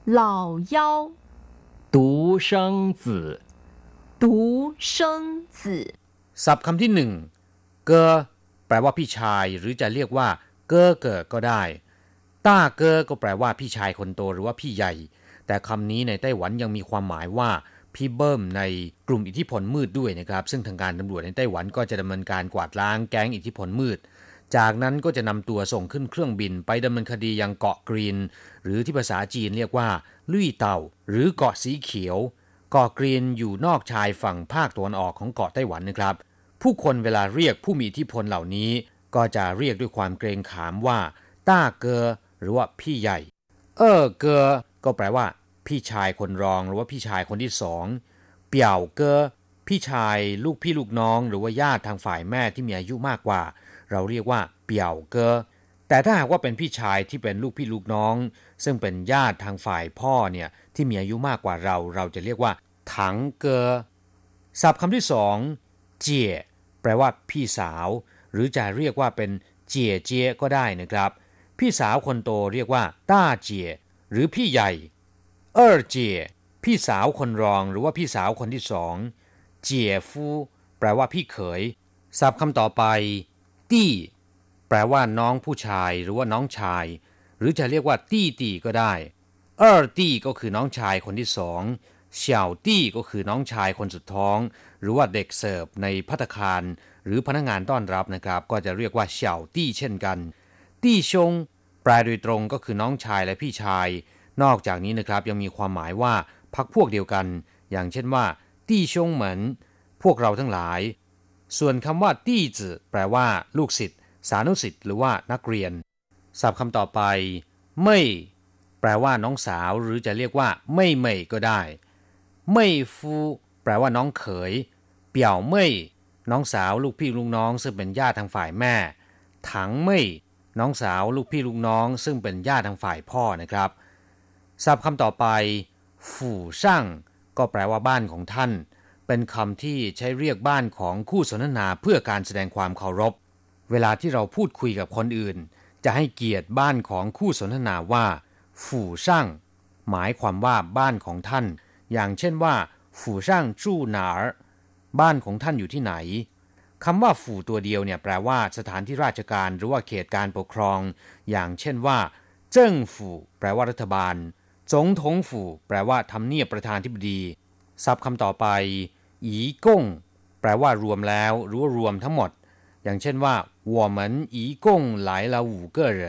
老幺、独生子独生子。 ศัพท์คำที่หนึ่งเกอแปลว่าพี่ชายหรือจะเรียกว่าเกอเกอก็ได้ ต้าเกอก็แปลว่าพี่ชายคนโตหรือว่าพี่ใหญ่ แต่คำนี้ในไต้หวันยังมีความหมายว่าพี่เบิ้มในกลุ่มอิทธิพลมืดด้วยนะครับ ซึ่งทางการตำรวจในไต้หวันก็จะดำเนินการกวาดล้างแก๊งอิทธิพลมืด จากนั้นก็จะนำตัวส่งขึ้นเครื่องบินไปดำเนินคดียังเกาะกรีน หรือที่ภาษาจีนเรียกว่าลุยเต่า หรือเกาะสีเขียว เกาะกรีนอยู่นอกชายฝั่งภาคตะวันออกของเกาะไต้หวันนะครับ ผู้คนเวลาเรียกผู้มีอิทธิพลเหล่านี้ ก็จะเรียกด้วยความเกรงขามว่าต้าเกอ หรือว่าพี่ใหญ่ เออเกอก็แปลว่า พี่ชายคนรองหรือว่าพี่ชายคนที่สองเปี่ยวเกอพี่ชายลูกพี่ลูกน้อง หรือว่าญาติทางฝ่ายแม่ที่มีอายุมากกว่า เราเรียกว่าเปี่ยวเกอแต่ถ้าหากว่าเป็นพี่ชายที่เป็นลูกพี่ลูกน้อง ซึ่งเป็นญาติทางฝ่ายพ่อเนี่ยที่มีอายุมากกว่าเรา เราจะเรียกว่าถังเกอศัพท์คำที่สองเจี๋ยแปลว่าพี่สาว หรือจะเรียกว่าเป็นเจี๋ยเจี๋ยก็ได้นะครับ พี่สาวคนโตเรียกว่าต้าเจี๋ยหรือพี่ใหญ่ เออเจี๋ยพี่สาวคนรองหรือว่าพี่สาวคนที่สอง เจี๋ยฟู แปลว่าพี่เขยศัพท์คำต่อไป ตี้แปลว่าน้องผู้ชายหรือว่าน้องชาย หรือจะเรียกว่า ตี้ตีก็ได้ เออตี้ก็คือน้องชายคนที่สองเสี่ยวตี้ก็คือน้องชายคนสุดท้อง หรือว่าเด็กเสิร์ฟในพัตคาร หรือพนักงานต้อนรับนะครับ ก็จะเรียกว่าเสี่ยวตี้เช่นกัน ตี้ชง แปลโดยตรงก็คือน้องชายและพี่ชาย นอกจากนี้นะครับยังมีความหมายว่าพักพวกเดียวกัน อย่างเช่นว่า ตี้ชงเหมือน พวกเราทั้งหลาย ส่วนคำว่าตี้จื่อแปลว่า ลูกศิษย์สานุศิษย์หรือว่านักเรียนศัพท์คำต่อไป ไม่ แปลว่าน้องสาวหรือจะเรียกว่า ไม่เมยก็ได้ ไม่ฟูแปลว่าน้องเขย เปี่ยวเม่ยน้องสาวลูกพี่ลูกน้องซึ่งเป็นญาติทางฝ่ายแม่ ถังเม่ย น้องสาวลูกพี่ลูกน้อง ซึ่งเป็นญาติทางฝ่ายพ่อนะครับศัพท์คำต่อไป ฝู่ช่างก็แปลว่าบ้านของท่าน เป็นคำที่ใช้เรียกบ้านของคู่สนทนาเพื่อการแสดงความเคารพ เวลาที่เราพูดคุยกับคนอื่น จะให้เกียรติบ้านของคู่สนทนาว่า ฝู่ช่างหมายความว่าบ้านของท่าน อย่างเช่นว่าฝู่ช่างจู้หนาบ้านของท่านอยู่ที่ไหน คำว่าฝู่ตัวเดียวเนี่ยแปลว่าสถานที่ราชการหรือว่าเขตการปกครอง อย่างเช่นว่า เจิ้งฝู่แปลว่ารัฐบาล จงทงฝู่แปลว่าทำเนียบประธานธิบดี ศัพท์คำต่อไป อีก้ง แปลว่ารวมแล้วหรือว่ารวมทั้งหมด อย่างเช่นว่า我们一共来了五个人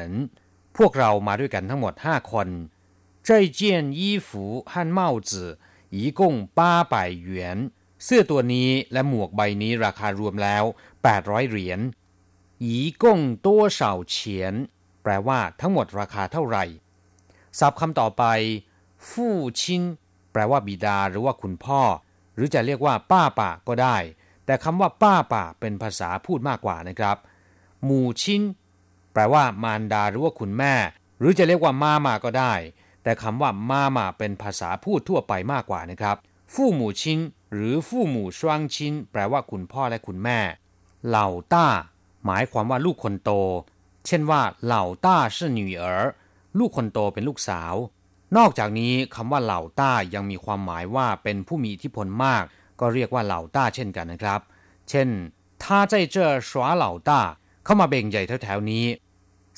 พวกเรามาด้วยกันทั้งหมด 5 คน这件衣服和帽子一共八百元 เสื้อตัวนี้และหมวกใบนี้ราคารวมแล้ว 800 เหรียญหยีกงตัวเฉาเฉียน แปลว่าทั้งหมดราคาเท่าไหร่ศัพท์คำต่อไป ฟู่ชินแปลว่าบิดาหรือว่าคุณพ่อ หรือจะเรียกว่า ป้าป่าก็ได้ แต่คำว่า ป้าป่าเป็นภาษาพูดมากกว่านะครับ หมู่ชินแปลว่ามารดาหรือว่าคุณแม่ หรือจะเรียกว่ามามาก็ได้ แต่คำว่ามามาเป็นภาษาพูดทั่วไปมากกว่านะครับ ฟู่ห亲หรือ父母双亲แปลว่าคุณพ่อและคุณแม่ เหล่าต้า หมายความว่าลูกคนโต เช่นว่า เหล่าต้า是女儿ลูกคนโตเป็นลูกสาว นอกจากนี้คำว่าเหล่าต้ายังมีความหมายว่าเป็นผู้มีอิทธิพลมาก ก็เรียกว่าเหล่าต้าเช่นกันนะครับ เช่นถ้าใจเเข้ามาเบ่งใหญ่แถวๆนี้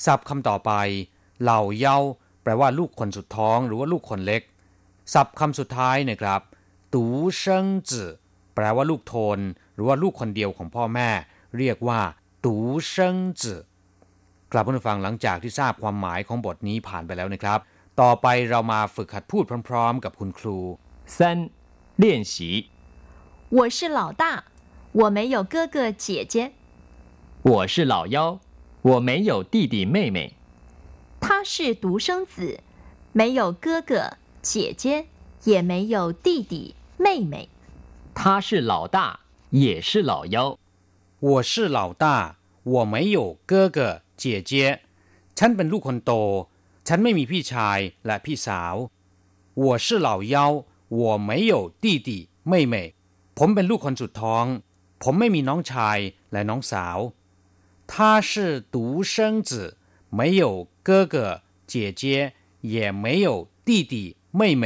ศัพท์คำต่อไป เหล่าเยาแปลว่าลูกคนสุดท้องหรือว่าลูกคนเล็กศัพท์คำสุดท้ายนะครับ ตูเซิงจื่อแปลว่าลูกโทน หรือว่าลูกคนเดียวของพ่อแม่ เรียกว่า ตูเซิงจื่อกลับผู้ฟังหลังจากที่ทราบความหมายของบทนี้ผ่านไปแล้วนะครับ ต่อไปเรามาฝึกหัดพูดพร้อม ๆ กับคุณครู 三、练习。我是老大，我没有哥哥姐姐。我是老幺，我没有弟弟妹妹。他是独生子，没有哥哥姐姐，也没有弟弟 妹妹。他是老大，也是老幺。我是老大我没有哥哥姐姐ฉันเป็นลูกคนโต ฉันไม่มีพี่ชายและพี่สาว我是老幺我没有弟弟妹妹ผมเป็นลูกคนสุดท้อง ผมไม่มีน้องชายและน้องสาว他是独生子没有哥哥姐姐也没有弟弟妹妹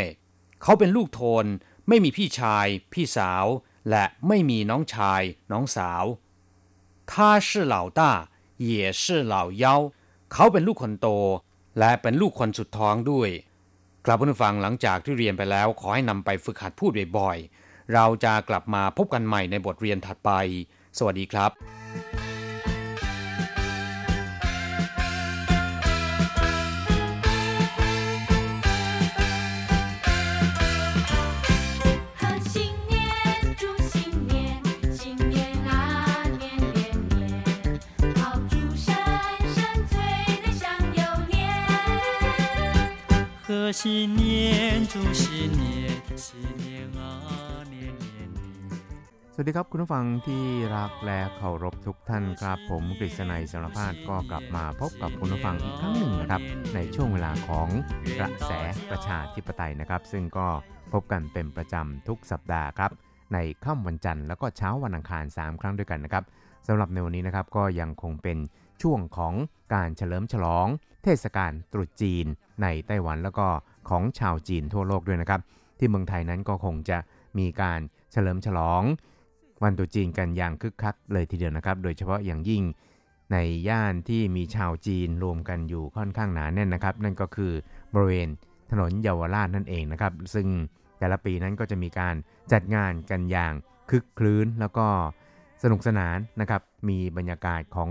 เขาเป็นลูกโทน ไม่มีพี่ชาย พี่สาว และไม่มีน้องชาย น้องสาว他是老大也是老幺เขาเป็นลูกคนโต และเป็นลูกคนสุดท้องด้วย กลับผู้ฟังหลังจากที่เรียนไปแล้ว ขอให้นำไปฝึกหัดพูดบ่อยๆ เราจะกลับมาพบกันใหม่ในบทเรียนถัดไป สวัสดีครับ 新年，祝新年，新年啊年年年。 สวัสดีครับคุณผู้ฟังที่รักและเคารพทุกท่านครับ ผมกฤษณัยสารพาดก็กลับมาพบกับคุณผู้ฟังอีกครั้งหนึ่งนะครับ ในช่วงเวลาของกระแสประชาธิปไตยนะครับ ซึ่งก็พบกันเป็นประจำทุกสัปดาห์ครับ ในค่ำวันจันทร์แล้วก็เช้าวันอังคาร 3 ครั้งด้วยกันนะครับสำหรับในวันนี้นะครับก็ยังคงเป็นช่วงของการเฉลิมฉลอง เทศกาลตรุษจีนในไต้หวันแล้วก็ของชาวจีนทั่วโลกด้วยนะครับ ที่เมืองไทยนั้นก็คงจะมีการเฉลิมฉลอง วันตรุษจีนกันอย่างคึกคักเลยทีเดียวนะครับ โดยเฉพาะอย่างยิ่งในย่านที่มีชาวจีนรวมกันอยู่ค่อนข้างหนาแน่นนะครับ นั่นก็คือบริเวณถนนเยาวราชนั่นเองนะครับ ซึ่งแต่ละปีนั้นก็จะมีการจัดงานกันอย่างคึกคลื้นแล้วก็สนุกสนานนะครับ มีบรรยากาศของ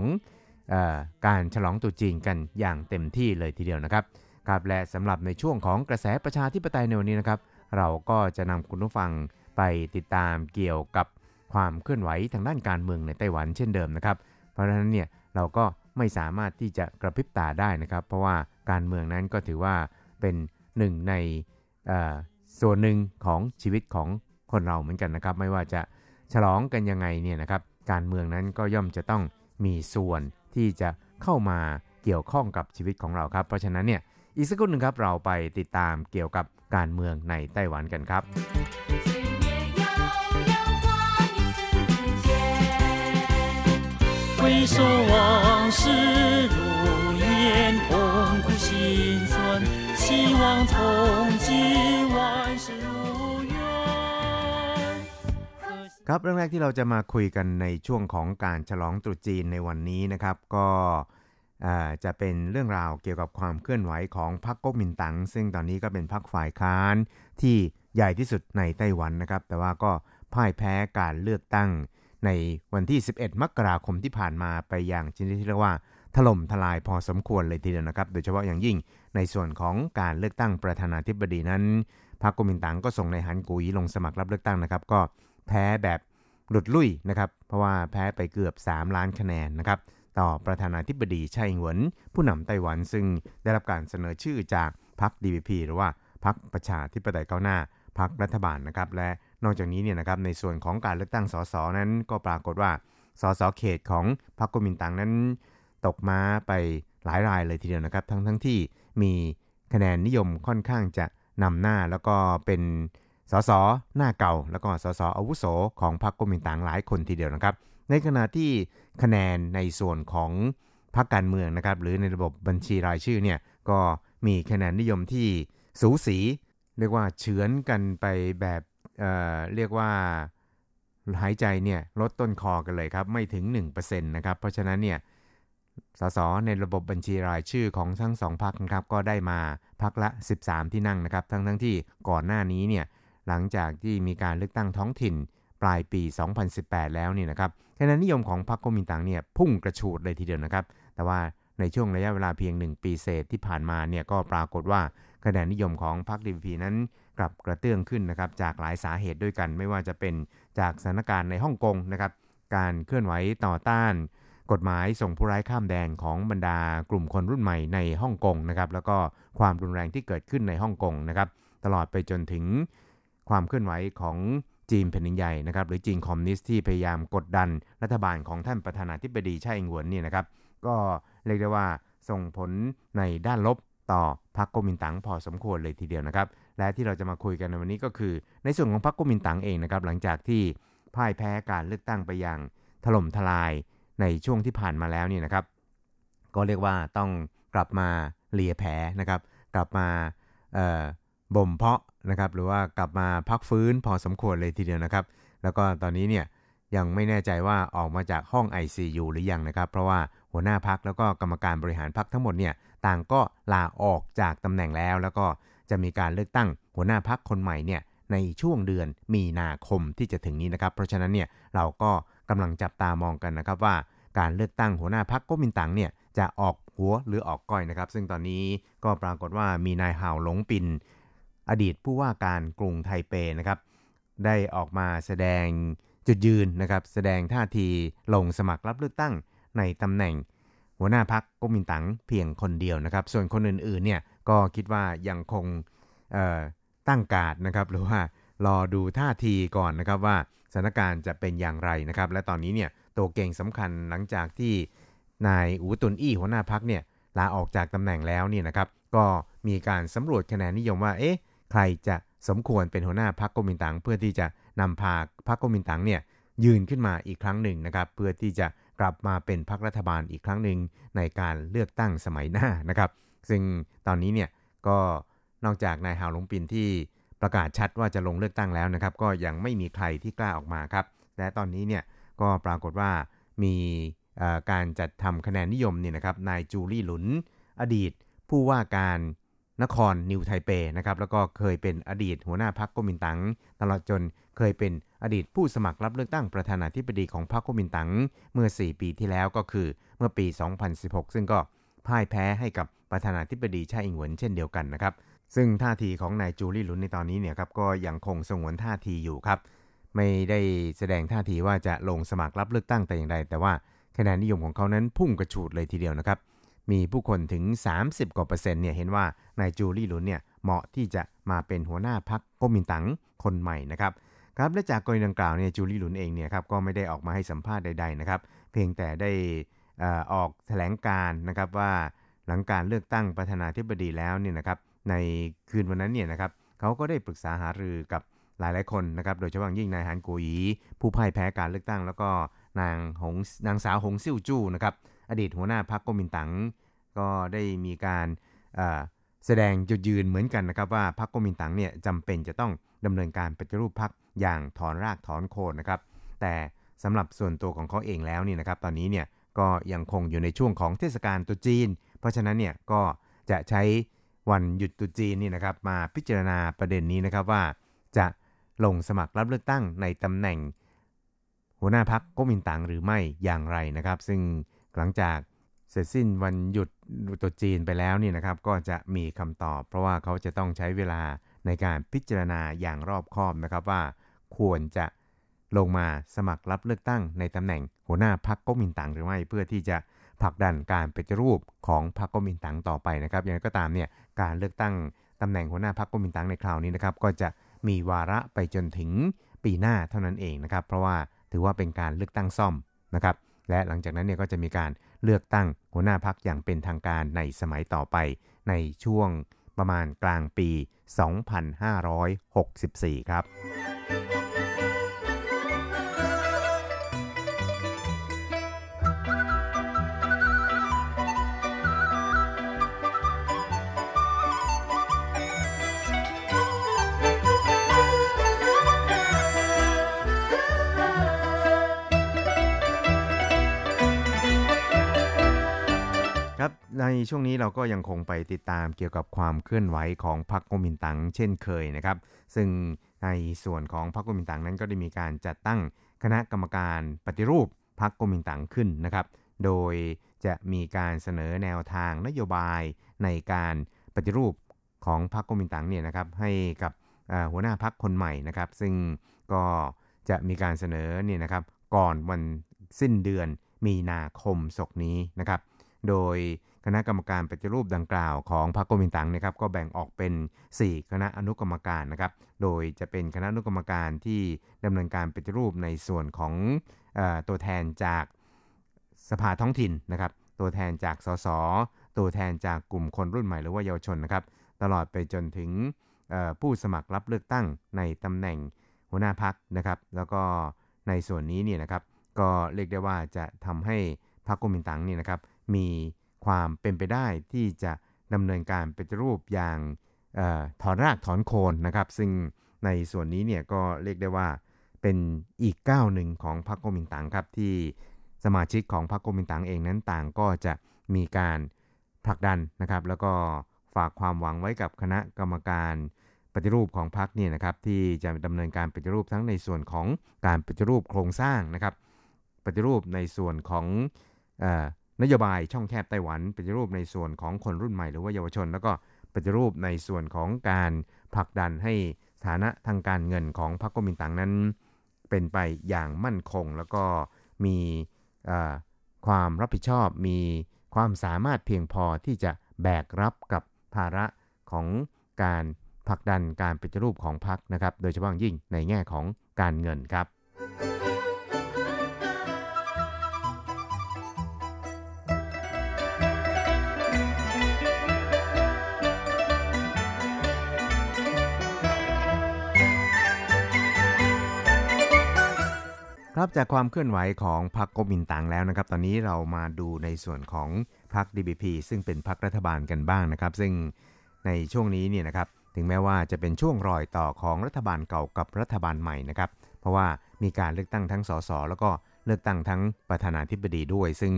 การฉลองตุจีนกันอย่างเต็มที่เลยทีเดียวนะครับครับและสำหรับในช่วงของกระแสประชาธิปไตยในวันนี้นะครับ เราก็จะนำคุณผู้ฟังไปติดตามเกี่ยวกับความเคลื่อนไหวทางด้านการเมืองในไต้หวันเช่นเดิมนะครับ เพราะฉะนั้นเนี่ยเราก็ไม่สามารถที่จะกระพริบตาได้นะครับ เพราะว่าการเมืองนั้นก็ถือว่าเป็นหนึ่งในส่วนหนึ่งของชีวิตของคนเราเหมือนกันนะครับ ไม่ว่าจะฉลองกันยังไงเนี่ยนะครับ การเมืองนั้นก็ย่อมจะต้องมีส่วน ที่จะเข้ามาเกี่ยวข้องกับชีวิตของเราครับ เพราะฉะนั้นเนี่ยอีกสักครู่หนึ่งครับเราไปติดตามเกี่ยวกับการเมืองในไต้หวันกันครับ 岁月悠悠，光阴似箭。回首往事 ครับเรื่องแรกที่เราจะมาคุยกันในช่วงของการฉลองตรุษจีนในวันนี้นะครับ ก็จะเป็นเรื่องราวเกี่ยวกับความเคลื่อนไหวของพรรคก๊กมินตั๋งซึ่งตอนนี้ก็เป็นพรรคฝ่ายค้านที่ใหญ่ที่สุดในไต้หวันนะครับ แต่ว่าก็พ่ายแพ้การเลือกตั้งในวันที่ 11 มกราคมที่ผ่านมาไปอย่างชนิดที่เรียกว่า ถล่มทลายพอสมควรเลยทีเดียวนะครับ โดยเฉพาะอย่างยิ่งในส่วนของการเลือกตั้งประธานาธิบดีนั้นพรรคก๊กมินตั๋งก็ส่งในายหันกุยลงสมัครรับเลือกตั้งนะครับ ก็ แพ้แบบหลุดลุ่ยนะครับเพราะว่าแพ้ไปเกือบ 3 ล้านคะแนนนะครับต่อประธานาธิบดีไช่อิงหวน ผู้นำไต้หวันซึ่งได้รับการเสนอชื่อจากพรรค DPP หรือว่าพรรคประชาธิปไตยก้าวหน้าพรรครัฐบาลนะครับและนอกจากนี้เนี่ยนะครับในส่วนของการเลือกตั้งสสนั้นก็ปรากฏว่าสสเขตของพรรคกุมินตังนั้น ตกมาไปหลายรายเลยทีเดียวนะครับ ทั้งทั้งที่มีคะแนนนิยมค่อนข้างจะนำหน้าแล้วก็เป็น สสหน้าเก่า แล้วก็สสอาวุโสของพรรคกุมินตังหลายคนทีเดียวนะครับ ในขณะที่คะแนนในส่วนของพรรคการเมืองนะครับ หรือในระบบบัญชีรายชื่อเนี่ยก็มีคะแนนนิยมที่สูสี เรียกว่าเฉือนกันไปแบบเเรียกว่าหายใจเนี่ยลดต้นคอกันเลยครับ ไม่ถึง 1%นะครับ เพราะฉะนั้นเนี่ยสสในระบบบัญชีรายชื่อของทั้งสองพักนะครับก็ได้มาพักละ 13 ที่นั่งนะครับ ทั้งทั้งที่ก่อนหน้านี้เนี่ย หลังจากที่มีการเลือกตั้งท้องถิ่นปลายปี 2018 แล้วนี่นะครับคะแนนนิยมของพรรคก๊กมินตั๋งเนี่ยพุ่งกระฉูดเลยทีเดียวนะครับ แต่ว่าในช่วงระยะเวลาเพียง 1 ปีเศษที่ผ่านมาเนี่ยก็ปรากฏว่าคะแนนนิยมของพรรค DPP นั้นกลับกระเตื้องขึ้นนะครับจากหลายสาเหตุด้วยกัน ไม่ว่าจะเป็นจากสถานการณ์ในฮ่องกงนะครับการเคลื่อนไหวต่อต้าน กฎหมายส่งผู้ร้ายข้ามแดนของบรรดากลุ่มคนรุ่นใหม่ในฮ่องกงนะครับแล้วก็ความรุนแรงที่เกิดขึ้นในฮ่องกงนะครับตลอดไปจนถึง ความเคลื่อนไหวของจีนแผ่นดินใหญ่นะครับหรือจีนคอมมิวนิสต์ที่พยายามกดดันรัฐบาลของท่านประธานาธิบดีไช่อิงหวนนี่นะครับ ก็เรียกได้ว่าส่งผลในด้านลบต่อพรรคก๊กมินตั๋งพอสมควรเลยทีเดียวนะครับ และที่เราจะมาคุยกันในวันนี้ก็คือ ในส่วนของพรรคก๊กมินตั๋งเองนะครับ หลังจากที่พ่ายแพ้การเลือกตั้งไปอย่างถล่มทลายในช่วงที่ผ่านมาแล้วนี่นะครับ ก็เรียกว่าต้องกลับมาเลียแผลนะครับ กลับมา บ่มเพาะนะครับหรือว่ากลับมาพักฟื้นพอสมควรเลยทีเดียวนะครับ แล้วก็ตอนนี้เนี่ยยังไม่แน่ใจว่าออกมาจากห้อง ICU หรือยังนะครับ เพราะว่าหัวหน้าพักแล้วก็กรรมการบริหารพักทั้งหมดเนี่ยต่างก็ลาออกจากตำแหน่งแล้ว แล้วก็จะมีการเลือกตั้งหัวหน้าพักคนใหม่เนี่ยในช่วงเดือนมีนาคมที่จะถึงนี้นะครับ เพราะฉะนั้นเนี่ยเราก็กำลังจับตามองกันนะครับว่าการเลือกตั้งหัวหน้าพักก๊กมินตั๋งเนี่ยจะออกหัวหรือออกก้อยนะครับ ซึ่งตอนนี้ก็ปรากฏว่ามีนายห่าวหลงปิน อดีตผู้ว่าการกรุงไทเปนะครับได้ออกมาแสดงจุดยืนนะครับแสดงท่าทีลงสมัครรับเลือกตั้งในตำแหน่ง หัวหน้าพักก๊กมินตั๋งเพียงคนเดียวนะครับ ส่วนคนอื่นๆเนี่ยก็คิดว่ายังคงตั้งการ์ดนะครับหรือว่ารอดูท่าทีก่อนนะครับว่าสถานการณ์จะเป็นอย่างไรนะครับ และตอนนี้เนี่ยตัวเก่งสำคัญหลังจากที่นายอูตุนอี้หัวหน้าพักเนี่ยลาออกจากตำแหน่งแล้วเนี่ยนะครับ ก็มีการสำรวจคะแนนนิยมว่าเอ๊ะ ใครจะสมควรเป็นหัวหน้าพรรคก๊กมินตั๋งเพื่อที่จะนำพาพรรคก๊กมินตั๋งเนี่ยยืนขึ้นมาอีกครั้งหนึ่งนะครับ เพื่อที่จะกลับมาเป็นพรรครัฐบาลอีกครั้งหนึ่งในการเลือกตั้งสมัยหน้านะครับ ซึ่งตอนนี้เนี่ยก็นอกจากนายฮาวหลงปินที่ประกาศชัดว่าจะลงเลือกตั้งแล้วนะครับ ก็ยังไม่มีใครที่กล้าออกมาครับ และตอนนี้เนี่ยก็ปรากฏว่ามีการจัดทำคะแนนนิยมเนี่ยนะครับนายจูลี่หลุน อดีต ผู้ว่าการ นครนิวไทเปนะครับแล้วก็เคยเป็นอดีตหัวหน้าพรรคก๊กมินตั๋งตลอดจนเคยเป็นอดีตผู้สมัครรับเลือกตั้งประธานาธิบดีของพรรคก๊กมินตั๋งเมื่อ 4 ปีที่แล้วก็คือเมื่อปี 2016 ซึ่งก็พ่ายแพ้ให้กับประธานาธิบดีชาอิงเหวินเช่นเดียวกันนะครับซึ่งท่าทีของนายจูลี่หลุนในตอนนี้เนี่ยครับก็ยังคงสงวนท่าทีอยู่ครับไม่ได้แสดงท่าทีว่าจะลงสมัครรับเลือกตั้งแต่อย่างใดแต่ว่าคะแนนนิยมของเขานั้นพุ่งกระฉูดเลยทีเดียวนะครับ มีผู้คนถึง 30 กว่าเปอร์เซ็นต์เนี่ยเห็นว่านายจูลี่หลุนเนี่ยเหมาะที่จะมาเป็นหัวหน้าพรรคก๊กมินตั๋งคนใหม่นะครับครับและจากกรณีดังกล่าวเนี่ยจูลี่หลุนเองเนี่ยครับก็ไม่ได้ออกมาให้สัมภาษณ์ใดๆนะครับเพียงแต่ได้ออออกแถลงการนะครับว่าหลังการเลือกตั้งประธานาธิบดีแล้วเนี่ยนะครับในคืนวันนั้นเนี่ยนะครับเขาก็ได้ปรึกษาหารือกับหลายๆคนนะครับโดยเฉพาะอย่างยิ่งนายฮันโกหยีผู้พ่ายแพ้การเลือกตั้ง แล้วก็นางหงนางสาวหงซิ่วจู้นะครับ อดีตหัวหน้าพรรคก๊กมินตั๋งก็ได้มีการแสดงจุดยืนเหมือนกันนะครับว่าพรรคก๊กมินตั๋งเนี่ยจำเป็นจะต้องดำเนินการปฏิรูปพรรคอย่างถอนรากถอนโคนนะครับ แต่สำหรับส่วนตัวของเขาเองแล้วนี่นะครับตอนนี้เนี่ยก็ยังคงอยู่ในช่วงของเทศกาลตรุษจีน เพราะฉะนั้นเนี่ยก็จะใช้วันหยุดตรุษจีนนี่นะครับมาพิจารณาประเด็นนี้นะครับว่าจะลงสมัครรับเลือกตั้งในตำแหน่ง หัวหน้าพักก๊กมินตั๋งหรือไม่อย่างไรนะครับ ซึ่ง หลังจากเสร็จสิ้นวันหยุดตุจีนไปแล้วนี่นะครับ ก็จะมีคำตอบ เพราะว่าเขาจะต้องใช้เวลาในการพิจารณาอย่างรอบคอบนะครับว่า ควรจะลงมาสมัครรับเลือกตั้งในตำแหน่งหัวหน้าพรรคก๊กมินตั๋งหรือไม่เพื่อที่จะผลักดันการปฏิรูปของพรรคก๊กมินตั๋งต่อไปนะครับอย่างไรก็ตามเนี่ยการเลือกตั้งตำแหน่งหัวหน้าพรรคก๊กมินตั๋งในคราวนี้นะครับ ก็จะมีวาระไปจนถึงปีหน้าเท่านั้นเองนะครับ เพราะว่าถือว่าเป็นการเลือกตั้งซ่อมนะครับ และหลังจากนั้นเนี่ยก็จะมีการเลือกตั้งหัวหน้าพักอย่างเป็นทางการในสมัยต่อไป ในช่วงประมาณกลางปี 2564 ครับ ครับในช่วงนี้เราก็ยังคงไปติดตามเกี่ยวกับความเคลื่อนไหวของพรรคก๊กมินตังเช่นเคยนะครับ ซึ่งในส่วนของพรรคก๊กมินตังนั้นก็ได้มีการจัดตั้งคณะกรรมการปฏิรูปพรรคก๊กมินตังขึ้นนะครับ โดยจะมีการเสนอแนวทางนโยบายในการปฏิรูปของพรรคก๊กมินตังเนี่ยนะครับให้กับหัวหน้าพรรคคนใหม่นะครับ ซึ่งก็จะมีการเสนอเนี่ยนะครับก่อนวันสิ้นเดือนมีนาคมศกนี้นะครับ โดยคณะกรรมการปฏิรูปดังกล่าวของพรรคก๊กมินตั๋งนะครับก็แบ่งออกเป็น 4 คณะอนุกรรมการนะครับ โดยจะเป็นคณะอนุกรรมการที่ดำเนินการปฏิรูปในส่วนของออตัวแทนจากสภาท้องถิ่นนะครับ ตัวแทนจากสส ตัวแทนจากกลุ่มคนรุ่นใหม่หรือว่าเยาวชนนะครับ ตลอดไปจนถึงผู้สมัครรับเลือกตั้งในตำแหน่งหัวหน้าพักนะครับ แล้วก็ในส่วนนี้เนี่ยนะครับ ก็เรียกได้ว่าจะทำให้พรรคก๊กมินตั๋งเนี่ยนะครับ มีความเป็นไปได้ที่จะดำเนินการปฏิรูปอย่างออถอนรากถอนโคนนะครับ ซึ่งในส่วนนี้เนี่ยก็เรียกได้ว่าเป็นอีกก้าวหนึ่งของพรรคก๊กมินตั๋งครับที่สมาชิกของพรรคก๊กมินตั๋งเองนั้นต่างก็จะมีการผลักดันนะครับ แล้วก็ฝากความหวังไว้กับคณะกรรมการปฏิรูปของพรรคเนี่ยนะครับที่จะดำเนินการปฏิรูปทั้งในส่วนของการปฏิรูปโครงสร้างนะครับ ปฏิรูปในส่วนของอ นโยบายช่องแคบไต้หวันปฏิรูปในส่วนของคนรุ่นใหม่หรือว่าเยาวชน แล้วก็ปฏิรูปในส่วนของการผลักดันให้ฐานะทางการเงินของพรรคก๊กมินตั๋งนั้น เป็นไปอย่างมั่นคง แล้วก็มีความรับผิดชอบมีความสามารถเพียงพอที่จะแบกรับกับภาระของการผลักดันการปฏิรูปของพรรคนะครับ โดยเฉพาะอย่างยิ่งในแง่ของการเงินครับ รับจากความเคลื่อนไหวของพรรคก๊กมินตั๋งแล้วนะครับ ตอนนี้เรามาดูในส่วนของพรรค DBP ซึ่งเป็นพรรครัฐบาลกันบ้างนะครับ ซึ่งในช่วงนี้เนี่ยนะครับถึงแม้ว่าจะเป็นช่วงรอยต่อของรัฐบาลเก่ากับรัฐบาลใหม่นะครับ เพราะว่ามีการเลือกตั้งทั้งสสแล้วก็เลือกตั้งทั้งประธานาธิบดีด้วย ซึ่ง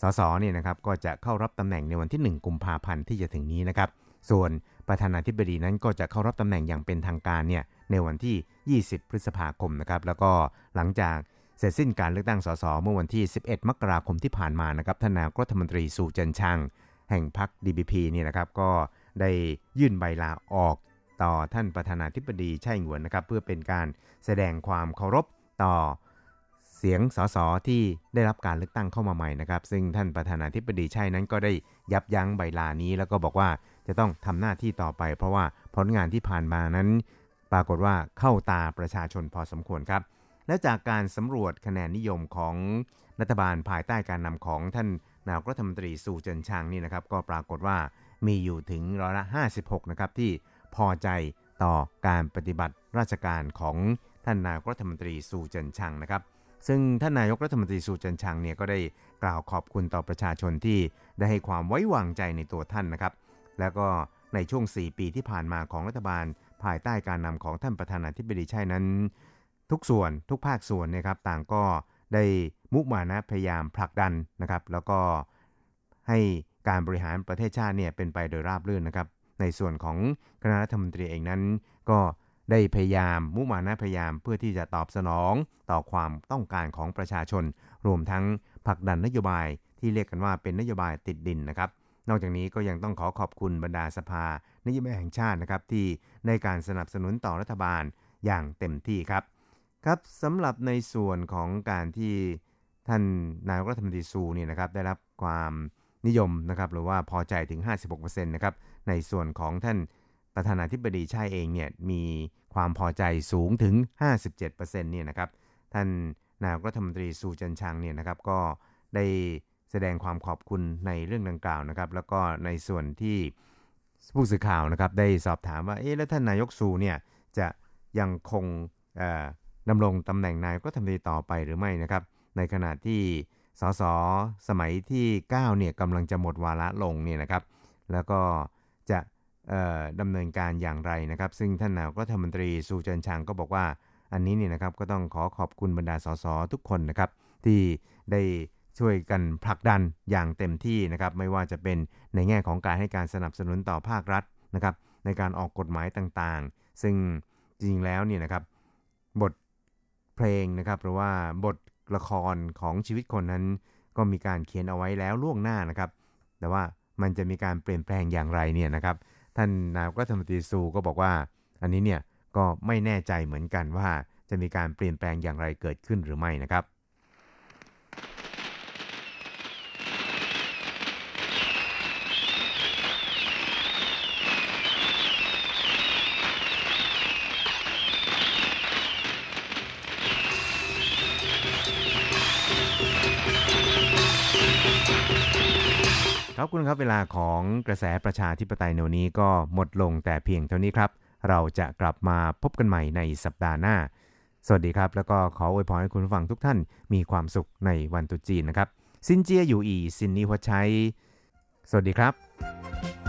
สสเนี่ยนะครับก็จะเข้ารับตำแหน่งในวันที่ 1 กุมภาพันธ์ที่จะถึงนี้นะครับ ส่วนประธานาธิบดีนั้นก็จะเข้ารับตำแหน่งอย่างเป็นทางการเนี่ยในวันที่ 20 พฤษภาคมนะครับ แล้วก็หลังจาก เสร็จสิ้นการเลือกตั้งสสเมื่อวันที่ 11 มกราคมที่ผ่านมานะครับท่านนายกรัฐมนตรีสูเจินชางแห่งพรรค DBP นี่นะครับก็ได้ยื่นใบลาออกต่อท่านประธานาธิบดีไช่หงวนนะครับเพื่อเป็นการแสดงความเคารพต่อเสียงสสที่ได้รับการเลือกตั้งเข้ามาใหม่นะครับ ซึ่งท่านประธานาธิบดีไช่นั้นก็ได้ยับยั้งใบลานี้ แล้วก็บอกว่าจะต้องทำหน้าที่ต่อไป เพราะว่าผลงานที่ผ่านมานั้น ปรากฏว่าเข้าตาประชาชนพอสมควรครับ และจากการสำรวจคะแนนนิยมของรัฐบาลภายใต้การนำของท่านนายกรัฐมนตรีสู่เจินชางนี่นะครับ ก็ปรากฏว่ามีอยู่ถึงร้อยละ 56 นะครับ ที่พอใจต่อการปฏิบัติราชการของท่านนายกรัฐมนตรีสู่เจินชางนะครับ ซึ่งท่านนายกรัฐมนตรีสู่เจินชางเนี่ยก็ได้กล่าวขอบคุณต่อประชาชนที่ได้ให้ความไว้วางใจในตัวท่านนะครับ แล้วก็ในช่วง 4 ปีที่ผ่านมาของรัฐบาล ภายใต้การนำของท่านประธานาธิบดีใช่นั้น ทุกส่วนทุกภาคส่วนนะครับต่างก็ได้มุมานะพยายามผลักดันนะครับ แล้วก็ให้การบริหารประเทศชาติเนี่ยเป็นไปโดยราบรื่นนะครับ ในส่วนของคณะรัฐมนตรีเองนั้น ก็ได้พยายามมุมานะพยายามเพื่อที่จะตอบสนองต่อความต้องการของประชาชน รวมทั้งผลักดันนโยบายที่เรียกกันว่าเป็นนโยบายติดดินนะครับ นอกจากนี้ก็ยังต้องขอขอบคุณบรรดาสภานโยบายแห่งชาตินะครับที่ในการสนับสนุนต่อรัฐบาลอย่างเต็มที่ครับ ครับสำหรับในส่วนของการที่ท่านนายกรัฐมนตรีซูเนี่ยนะครับได้รับความนิยมนะครับหรือว่าพอใจถึง 56%นะครับในส่วนของท่านประธานาธิบดีชายเองเนี่ยมีความพอใจสูงถึง 57%เนี่ยนะครับท่านนายกรัฐมนตรีซูจินชางเนี่ยนะครับก็ได้แสดงความขอบคุณในเรื่องดังกล่าวนะครับแล้วก็ในส่วนที่ผู้สื่อข่าวนะครับได้สอบถามว่าเอ๊ะแล้วท่านนายกซูเนี่ยจะยังคงเอ่อ ดำรงตำแหน่งนายกรัฐมนตรีต่อไปหรือไม่นะครับ ในขณะที่สสสมัยที่9เนี่ยกำลังจะหมดวาระลงเนี่ยนะครับ แล้วก็จะดำเนินการอย่างไรนะครับ ซึ่งท่านนายกรัฐมนตรีสูเจินชางก็บอกว่า อันนี้เนี่ยนะครับก็ต้องขอขอบคุณบรรดาสสทุกคนนะครับ ที่ได้ช่วยกันผลักดันอย่างเต็มที่นะครับ ไม่ว่าจะเป็นในแง่ของการให้การสนับสนุนต่อภาครัฐนะครับ ในการออกกฎหมายต่างๆ ซึ่งจริงๆแล้วเนี่ยนะครับ บท เพลงนะครับ หรือว่าบทละครของชีวิตคนนั้น ก็มีการเขียนเอาไว้แล้วล่วงหน้านะครับ แต่ว่ามันจะมีการเปลี่ยนแปลงอย่างไรเนี่ยนะครับ ท่านนายกรัฐมนตรีซูก็บอกว่า อันนี้เนี่ยก็ไม่แน่ใจเหมือนกันว่าจะมีการเปลี่ยนแปลงอย่างไรเกิดขึ้นหรือไม่นะครับ ครับคุณครับเวลาของกระแสประชาธิปไตยในวันนี้ก็หมดลงแต่เพียงเท่านี้ครับ เราจะกลับมาพบกันใหม่ในสัปดาห์หน้า สวัสดีครับ แล้วก็ขออวยพรให้คุณผู้ฟังทุกท่านมีความสุขในวันตรุษจีนนะครับ ซินเจียอยู่อี ซินนีหัวใช้สวัสดีครับ《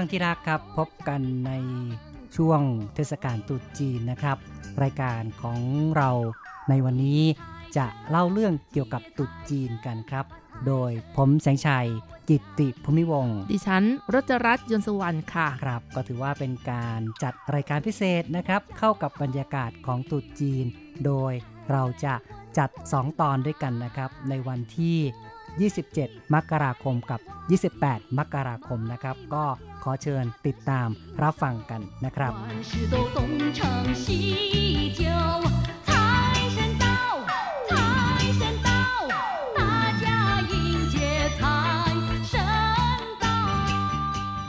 ฟังที่รักครับพบกันในช่วงเทศกาลตรุษจีนนะครับ รายการของเราในวันนี้จะเล่าเรื่องเกี่ยวกับตรุษจีนกันครับ โดยผมแสงชัยกิตติภูมิวงศ์ดิฉันรจรัตน์ยนต์สวรรณค่ะ ครับก็ถือว่าเป็นการจัดรายการพิเศษนะครับ เข้ากับบรรยากาศของตรุษจีน โดยเราจะจัด 2 ตอนด้วยกันนะครับ ในวันที่ 27 มกราคมกับ 28 มกราคมนะครับ ก็ ขอเชิญติดตามรับฟังกันนะครับ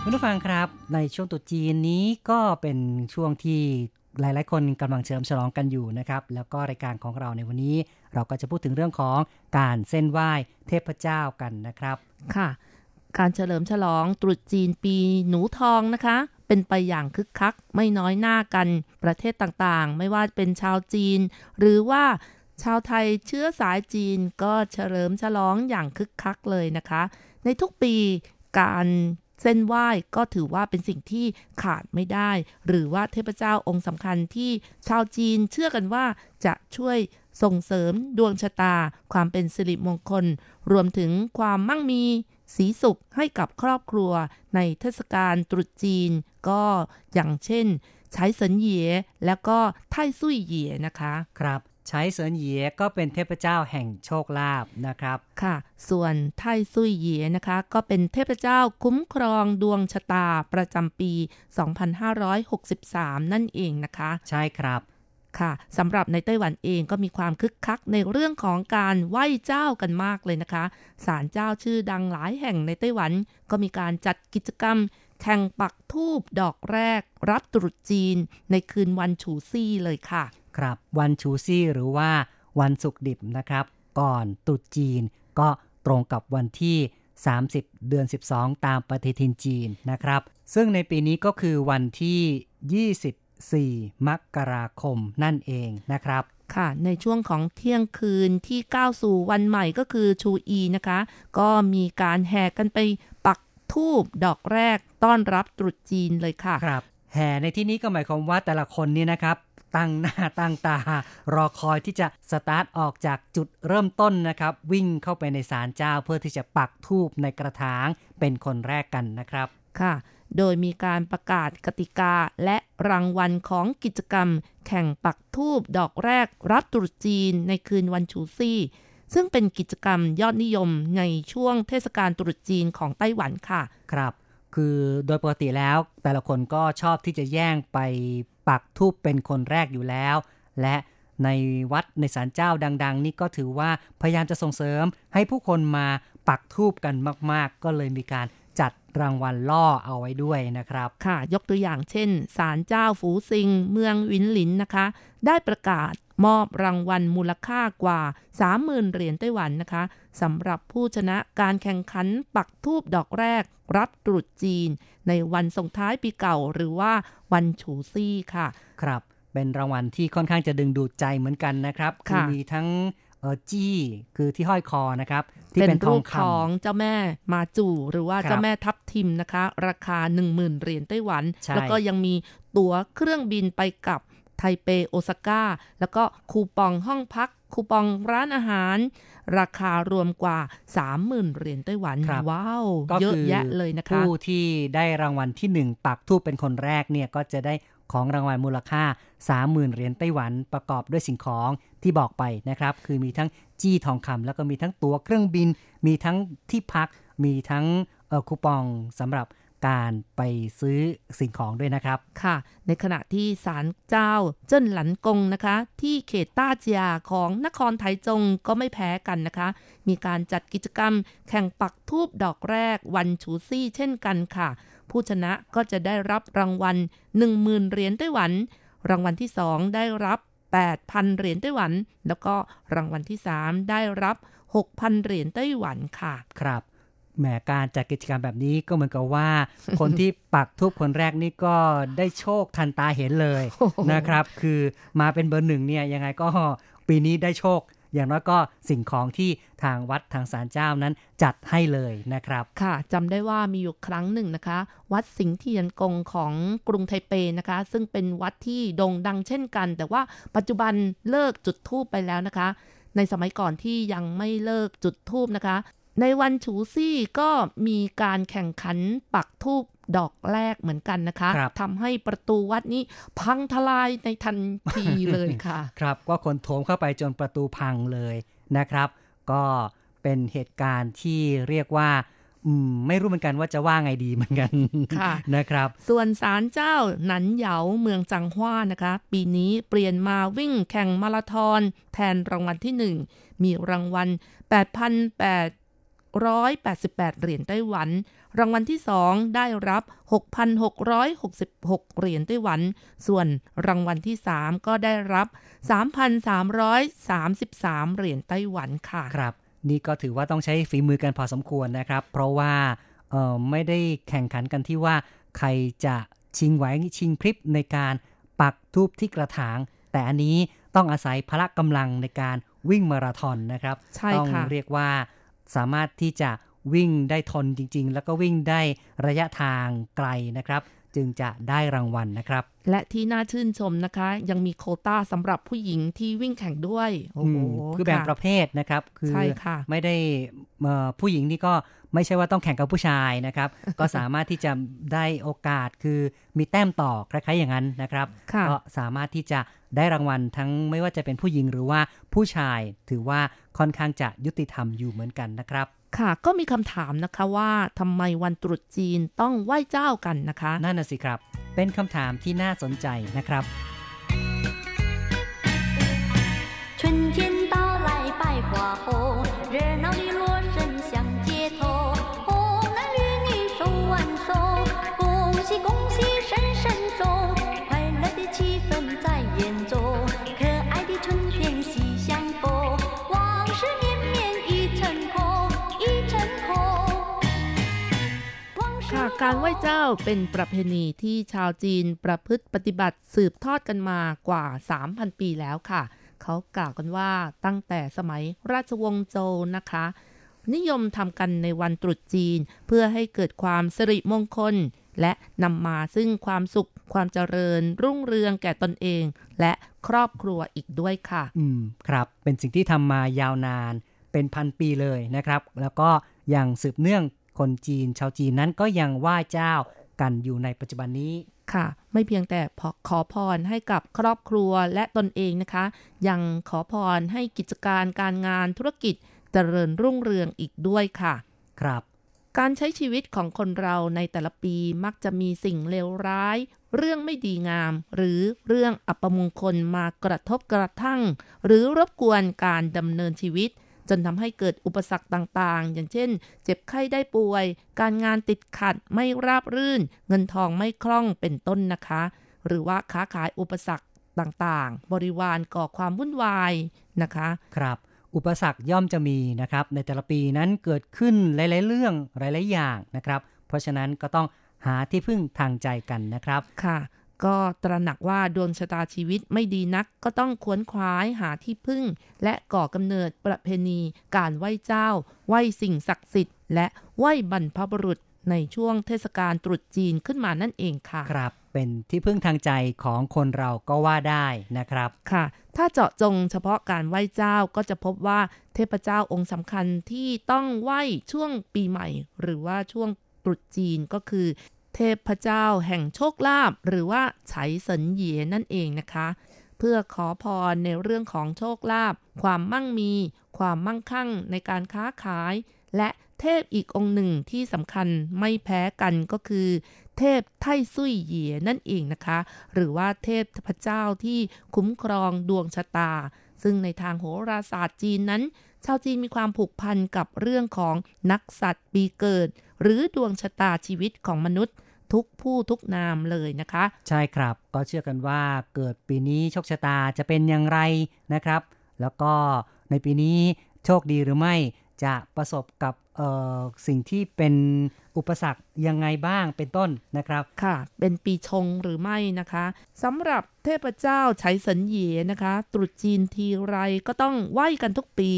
คุณผู้ฟังครับ ในช่วงตุจีนนี้ก็เป็นช่วงที่หลาย ๆ คนกำลังเฉลิมฉลองกันอยู่นะครับ แล้วก็รายการของเราในวันนี้ เราก็จะพูดถึงเรื่องของการเส้นไหว้เทพเจ้ากันนะครับ ค่ะ การเฉลิมฉลองตรุษจีนปีหนูทองนะคะ เป็นไปอย่างคึกคักไม่น้อยหน้ากันประเทศต่างๆ ไม่ว่าเป็นชาวจีน หรือว่าชาวไทยเชื้อสายจีนก็เฉลิมฉลองอย่างคึกคักเลยนะคะ ในทุกปีการเส้นไหว้ก็ถือว่าเป็นสิ่งที่ขาดไม่ได้ หรือว่าเทพเจ้าองค์สำคัญที่ชาวจีนเชื่อกันว่าจะช่วยส่งเสริมดวงชะตา ความเป็นสิริมงคล รวมถึงความมั่งมี สีสุขให้กับครอบครัวในเทศกาลตรุษจีน ก็อย่างเช่นใช้เสินเหยแล้วก็ไท่ซุยเหยนะคะ ครับใช้เซินเหยก็เป็นเทพเจ้าแห่งโชคลาภนะครับ ค่ะ ส่วนไท่ซุยเหยนะคะ ก็เป็นเทพเจ้าคุ้มครองดวงชะตาประจำปี 2563 นั่นเองนะคะ ใช่ครับ ค่ะสำหรับในไต้หวันเองก็มีความคึกคักในเรื่องของการไหว้เจ้ากันมากเลยนะคะศาลเจ้าชื่อดังหลายแห่งในไต้หวันก็มีการจัดกิจกรรม แข่งปักทูบดอกแรก รับตรุษจีน ในคืนวันฉูซี่เลยค่ะ ครับวันชูซี่หรือว่าวันศุกดิบนะครับ ก่อนตรุษจีน ก็ตรงกับวันที่ 30 เดือน 12 ตามปฏิทินจีนนะครับ ซึ่งในปีนี้ก็คือวันที่ 24มกราคมนั่นเองนะครับ ค่ะ ในช่วงของเที่ยงคืนที่ก้าวสู่วันใหม่ก็คือชูอีนะคะ ก็มีการแห่กันไปปักทูบดอกแรกต้อนรับตรุษจีนเลยค่ะครับ แห่ในที่นี้ก็หมายความว่าแต่ละคนนี่นะครับตั้งหน้าตั้งตา รอคอยที่จะสตาร์ทออกจากจุดเริ่มต้นนะครับ วิ่งเข้าไปในศาลเจ้าเพื่อที่จะปักทูบในกระถางเป็นคนแรกกันนะครับ ค่ะ โดยมีการประกาศกติกาและรางวัลของกิจกรรม แข่งปักทูบดอกแรกรับตรุษจีนในคืนวันชูซี่ ซึ่งเป็นกิจกรรมยอดนิยมในช่วงเทศกาลตรุษจีนของไต้หวันค่ะ ครับ คือโดยปกติแล้ว แต่ละคนก็ชอบที่จะแย่งไปปักทูบเป็นคนแรกอยู่แล้ว และในวัดในศาลเจ้าดัง ๆ นี่ก็ถือว่าพยายามจะส่งเสริมให้ผู้คนมาปักทูบกันมาก ๆ ก็เลยมีการ จัดรางวัลล่อเอาไว้ด้วยนะครับ ค่ะ ยกตัวอย่างเช่นศาลเจ้าฝูซิง เมืองวินหลินนะคะ ได้ประกาศมอบรางวัลมูลค่ากว่า 30,000 เหรียญไต้หวันนะคะสำหรับผู้ชนะการแข่งขันปักทูบดอกแรก รับตรุษจีน ในวันส่งท้ายปีเก่าหรือว่าวันฉูซี่ค่ะ ครับ เป็นรางวัลที่ค่อนข้างจะดึงดูดใจเหมือนกันนะครับค่ะมีทั้ง เออจี้คือที่ห้อยคอนะครับ ที่เป็นเป็นทรูองปคของเจ้าแม่มาจู่หรือว่าครับเจ้าแม่ทับทิมนะคะ ราคา 10,000เหรียญไต้หวันใช่แล้วก็ยังมีตั๋วเครื่องบินไปกับไทเปโอซาก้า แล้วก็คูปองห้องพัก คูปองร้านอาหาร ราคารวมกว่า 30,000เหรียญไต้หวันครับว้าวก็เยอะคือแยะเลยนะคะ ผู้ที่ได้รางวัลที่หนึ่งปักทูบเป็นคนแรกเนี่ยก็จะได้ ของรางวัลมูลค่า 30,000 เหรียญไต้หวันประกอบด้วยสิ่งของที่บอกไปนะครับ คือมีทั้งจี้ทองคำแล้วก็มีทั้งตั๋วเครื่องบิน มีทั้งที่พัก มีทั้งคูปองสำหรับการไปซื้อสิ่งของด้วยนะครับ ค่ะ ในขณะที่ศาลเจ้าเจิ้นหลันกงนะคะ ที่เขตต้าเจียของนครไทจงก็ไม่แพ้กันนะคะ มีการจัดกิจกรรมแข่งปักทูบดอกแรกวันฉูซี่เช่นกันค่ะ ผู้ชนะก็จะได้รับรางวัล 10,000 เหรียญไต้หวัน รางวัลที่ 2 ได้รับ 8,000 เหรียญไต้หวัน แล้วก็รางวัลที่ 3 ได้รับ 6,000 เหรียญไต้หวันค่ะ ครับแหมการจัดกิจกรรมแบบนี้ก็เหมือนกับว่า คนที่ปักทูบคนแรกนี่ก็ได้โชคทันตาเห็นเลยนะครับ คือมาเป็นเบอร์หนึ่งเนี่ยยังไงก็ปีนี้ได้โชค อย่างน้อยก็สิ่งของที่ทางวัดทางศาลเจ้านั้นจัดให้เลยนะครับ ค่ะจำได้ว่ามีอยู่ครั้งหนึ่งนะคะ วัดสิงห์เทียนกงของกรุงไทเปนะคะ ซึ่งเป็นวัดที่โด่งดังเช่นกัน แต่ว่าปัจจุบันเลิกจุดธูปไปแล้วนะคะ ในสมัยก่อนที่ยังไม่เลิกจุดธูปนะคะ ในวันฉูซี่ก็มีการแข่งขันปักธูป ดอกแรกเหมือนกันนะคะครับทำให้ประตูวัดนี้พังทลายในทันทีเลยค่ะ ครับก็คนโถมเข้าไปจนประตูพังเลยนะครับ ก็เป็นเหตุการณ์ที่เรียกว่าอืมไม่รู้เหมือนกันว่าจะว่าไงดีเหมือนกันค่ะนะครับ ส่วนศาลเจ้าหนันเหยาเมืองจังหว้านะคะ ปีนี้เปลี่ยนมาวิ่งแข่งมาราธอนแทนรางวัลที่1มีรางวัล 8,888 เหรียญไต้หวัน รางวัลที่ 2 ได้รับ 6,666 เหรียญไต้หวัน ส่วนรางวัลที่ 3 ก็ได้รับ 3,333 เหรียญไต้หวันค่ะ ครับ นี่ก็ถือว่าต้องใช้ฝีมือกันพอสมควรนะครับ เพราะว่าเอ่อไม่ได้แข่งขันกันที่ว่าใครจะชิงไหวชิงพริบในการปักทูบที่กระถาง แต่อันนี้ต้องอาศัยพละกำลังในการวิ่งมาราธอนนะครับใช่ต้องค่ะเรียกว่าสามารถที่จะ วิ่งได้ทนจริง ๆ แล้วก็วิ่งได้ระยะทางไกลนะครับ จึงจะได้รางวัลนะครับ และที่น่าชื่นชมนะคะ ยังมีโควต้าสำหรับผู้หญิงที่วิ่งแข่งด้วยโอ้โหอืมคือแบ่งค่ะประเภทนะครับ คือใช่ค่ะไม่ได้เอ่อผู้หญิงนี่ก็ไม่ใช่ว่าต้องแข่งกับผู้ชายนะครับ ก็สามารถที่จะได้โอกาสคือมีแต้มต่อคล้ายๆอย่างนั้นนะครับค่ะก็สามารถที่จะได้รางวัลทั้งไม่ว่าจะเป็นผู้หญิงหรือว่าผู้ชายถือว่าค่อนข้างจะยุติธรรมอยู่เหมือนกันนะครับ ค่ะก็มีคำถามนะคะว่าทำไมวันตรุษจีนต้องไหว้เจ้ากันนะคะ นั่นน่ะสิครับ เป็นคำถามที่น่าสนใจนะครับ春天 การไหว้เจ้าเป็นประเพณีที่ชาวจีนประพฤติปฏิบัติสืบทอดกันมากว่า 3,000 ปีแล้วค่ะ เขากล่าวกันว่าตั้งแต่สมัยราชวงศ์โจวนะคะ นิยมทำกันในวันตรุษจีนเพื่อให้เกิดความสิริมงคล และนำมาซึ่งความสุขความเจริญ รุ่งเรืองแก่ตนเอง และครอบครัวอีกด้วยค่ะ อืมครับ เป็นสิ่งที่ทำมายาวนานเป็นพันปีเลยนะครับ แล้วก็ยังสืบเนื่อง คนจีนชาวจีนนั้นก็ยังไหว้เจ้ากันอยู่ในปัจจุบันนี้ค่ะ ไม่เพียงแต่พอขอพรให้กับครอบครัวและตนเองนะคะ ยังขอพรให้กิจการการงานธุรกิจเจริญรุ่งเรืองอีกด้วยค่ะ ครับ การใช้ชีวิตของคนเราในแต่ละปีมักจะมีสิ่งเลวร้าย เรื่องไม่ดีงาม หรือเรื่องอัปมงคลมากระทบกระทั่ง หรือรบกวนการดำเนินชีวิต จนทำให้เกิดอุปสรรคต่างๆ อย่างเช่น เจ็บไข้ได้ป่วย การงานติดขัดไม่ราบรื่น เงินทองไม่คล่องเป็นต้นนะคะ หรือว่าค้าขายอุปสรรคต่างๆ บริวารก่อความวุ่นวายนะคะ ครับ อุปสรรคย่อมจะมีนะครับ ในแต่ละปีนั้นเกิดขึ้นหลาย ๆ เรื่องหลาย ๆ อย่างนะครับ เพราะฉะนั้นก็ต้องหาที่พึ่งทางใจกันนะครับ ค่ะ ก็ตระหนักว่าดวงชะตาชีวิตไม่ดีนักก็ต้องควนคว้ายหาที่พึ่ง และก่อกำเนิดประเพณีการไหว้เจ้า ไหว้สิ่งศักดิ์สิทธิ์ และไหว้บรรพบุรุษในช่วงเทศกาลตรุษจีนขึ้นมานั่นเองค่ะ ครับ เป็นที่พึ่งทางใจของคนเราก็ว่าได้นะครับค่ะ ถ้าเจาะจงเฉพาะการไหว้เจ้าก็จะพบว่าเทพเจ้าองค์สำคัญที่ต้องไหว้ช่วงปีใหม่ หรือว่าช่วงตรุษจีนก็คือ เทพเจ้าแห่งโชคลาภหรือว่าไฉเสนเยนั่นเองนะคะ เพื่อขอพรในเรื่องของโชคลาภความมั่งมี ความมั่งคั่งในการค้าขาย และเทพอีกองค์หนึ่งที่สำคัญไม่แพ้กันก็คือ เทพไทซุยเหยียนั่นเองนะคะ หรือว่าเทพพเจ้าที่คุ้มครองดวงชะตา ซึ่งในทางโหราศาสตร์จีนนั้น ชาวจีนมีความผูกพันกับเรื่องของนักสัตว์ปีเกิด หรือดวงชะตาชีวิตของมนุษย์ทุกผู้ทุกนามเลยนะคะ ใช่ครับก็เชื่อกันว่าเกิดปีนี้โชคชะตาจะเป็นอย่างไรนะครับ แล้วก็ในปีนี้โชคดีหรือไม่จะประสบกับเอ่อสิ่งที่เป็นอุปสรรคยังไงบ้างเป็นต้นนะครับ ค่ะ เป็นปีชงหรือไม่นะคะสำหรับเทพเจ้าไฉเสินเหยนะคะ ตรุษจีนทีไรก็ต้องไหว้กันทุกปี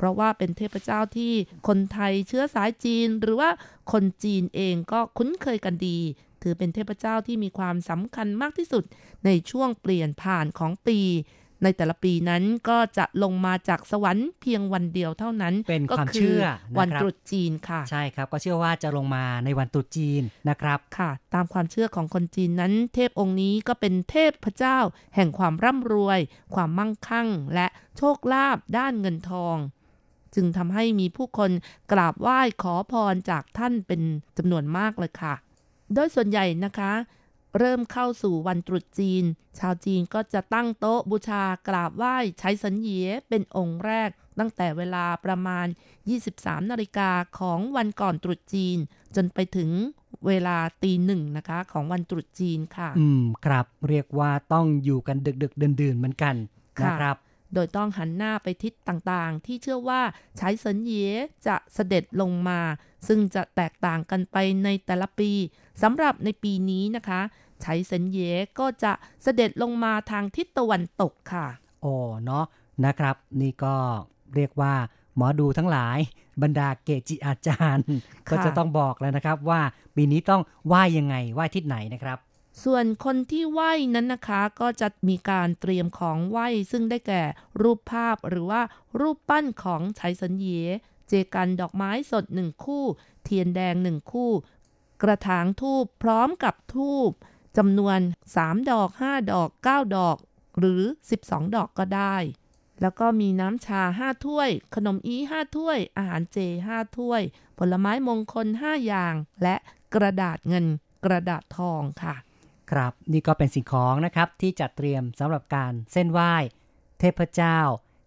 เพราะว่าเป็นเทพเจ้าที่คนไทยเชื้อสายจีน หรือว่าคนจีนเองก็คุ้นเคยกันดี ถือเป็นเทพเจ้าที่มีความสำคัญมากที่สุดในช่วงเปลี่ยนผ่านของปีในแต่ละปีนั้นก็จะลงมาจากสวรรค์เพียงวันเดียวเท่านั้น เป็นก็ความคืเชื่อนะครับวันตรุษจีนค่ะ ใช่ครับ ก็เชื่อว่าจะลงมาในวันตรุษจีนนะครับค่ะ ตามความเชื่อของคนจีนนั้น เทพองค์นี้ก็เป็นเทพเจ้า แห่งความร่ำรวย ความมั่งคั่ง และโชคลาภด้านเงินทอง จึงทำให้มีผู้คนกราบไหว้ขอพรจากท่านเป็นจำนวนมากเลยค่ะ โดยส่วนใหญ่นะคะ เริ่มเข้าสู่วันตรุษจีน ชาวจีนก็จะตั้งโต๊ะบูชากราบไหว้ใช้สัญเยเป็นองค์แรก ตั้งแต่เวลาประมาณ 23นาฬิกาของวันก่อนตรุษจีน จนไปถึงเวลาตีหนึ่งนะคะ ของวันตรุษจีนค่ะ อืมครับเรียกว่าต้องอยู่กันดึกๆเดื่นๆเหมือนกันค่ะนะครับ โดยต้องหันหน้าไปทิศต่างๆ ที่เชื่อว่าใช้เสินเยจะเสด็จลงมา ซึ่งจะแตกต่างกันไปในแต่ละปีสำหรับในปีนี้นะคะใช้เสินเยก็จะเสด็จลงมาทางทิศตะวันตกค่ะโอ้เนาะนะครับ นี่ก็เรียกว่า หมอดูทั้งหลาย บรรดาเกจิอาจารย์ ก็จะต้องบอกแล้วนะครับว่าปีนี้ต้องไหว้ยังไงไหว้ทิศไหนนะครับ ส่วนคนที่ไหว้นั้นนะคะก็จะมีการเตรียมของไหว้ซึ่งได้แก่รูปภาพหรือว่ารูปปั้นของไฉสันเย เจกันดอกไม้สดหนึ่งคู่ เทียนแดงหนึ่งคู่ กระถางทูบพร้อมกับทูบจำนวน 3 ดอก 5 ดอก 9 ดอก หรือ 12 ดอกก็ได้ แล้วก็มีน้ำชา 5 ถ้วย ขนมอี5ถ้วย อาหารเจ 5 ถ้วย ผลไม้มงคล 5 อย่าง และกระดาษเงินกระดาษทองค่ะ ครับ นี่ก็เป็นสิ่งของนะครับที่จัดเตรียมสำหรับการเส้นไหว้ เทพเจ้า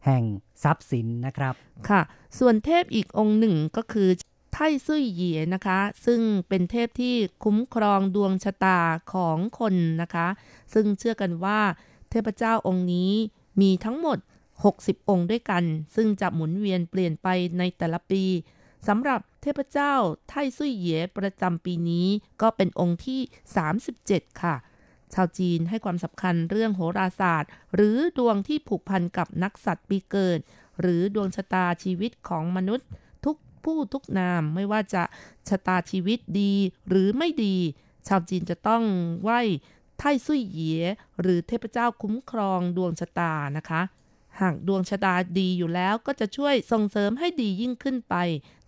แห่งทรัพย์สินนะครับค่ะ ส่วนเทพอีกองค์หนึ่งก็คือไท่ซุยเหยียนะคะ ซึ่งเป็นเทพที่คุ้มครองดวงชะตาของคนนะคะ ซึ่งเชื่อกันว่า เทพเจ้าองค์นี้มีทั้งหมด 60 องค์ด้วยกัน ซึ่งจะหมุนเวียนเปลี่ยนไปในแต่ละปีสำหรับ เทพเจ้าไท่ซุยเหยียประจำปีนี้ก็เป็นองค์ที่ 37 ค่ะ ชาวจีนให้ความสำคัญเรื่องโหราศาสตร์ หรือดวงที่ผูกพันกับนักสัตว์ปีเกิด หรือดวงชะตาชีวิตของมนุษย์ ทุกผู้ทุกนามไม่ว่าจะชะตาชีวิตดีหรือไม่ดี ชาวจีนจะต้องไหว้ไท่ซุยเหยียหรือเทพเจ้าคุ้มครองดวงชะตานะคะ หากดวงชะตาดีอยู่แล้วก็จะช่วยส่งเสริมให้ดียิ่งขึ้นไป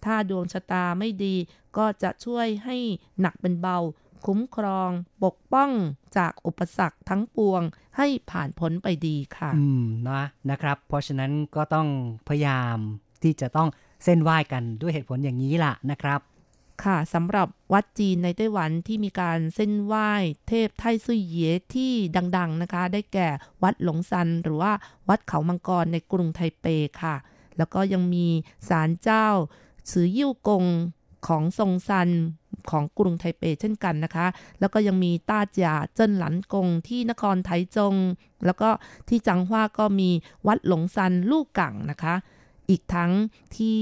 ถ้าดวงชะตาไม่ดีก็จะช่วยให้หนักเป็นเบา คุ้มครอง ปกป้องจากอุปสรรคทั้งปวงให้ผ่านพ้นไปดีค่ะ อืมนะนะครับ เพราะฉะนั้นก็ต้องพยายามที่จะต้องเส้นไหว้กันด้วยเหตุผลอย่างนี้ล่ะนะครับ ค่ะสำหรับวัดจีนในไต้หวันที่มีการเส้นไหว้เทพไทซุยเยที่ดัง ๆนะคะ ได้แก่วัดหลงซัน หรือว่าวัดเขามังกรในกรุงไทเปค่ะ แล้วก็ยังมีศาลเจ้าซือยิ่วกงของทรงซันของกรุงไทเปเช่นกันนะคะ แล้วก็ยังมีต้าจียเจิ้นหลันกงที่นครไถจง แล้วก็ที่จังหว้าก็มีวัดหลงซันลูกกังนะคะ อีกทั้งที่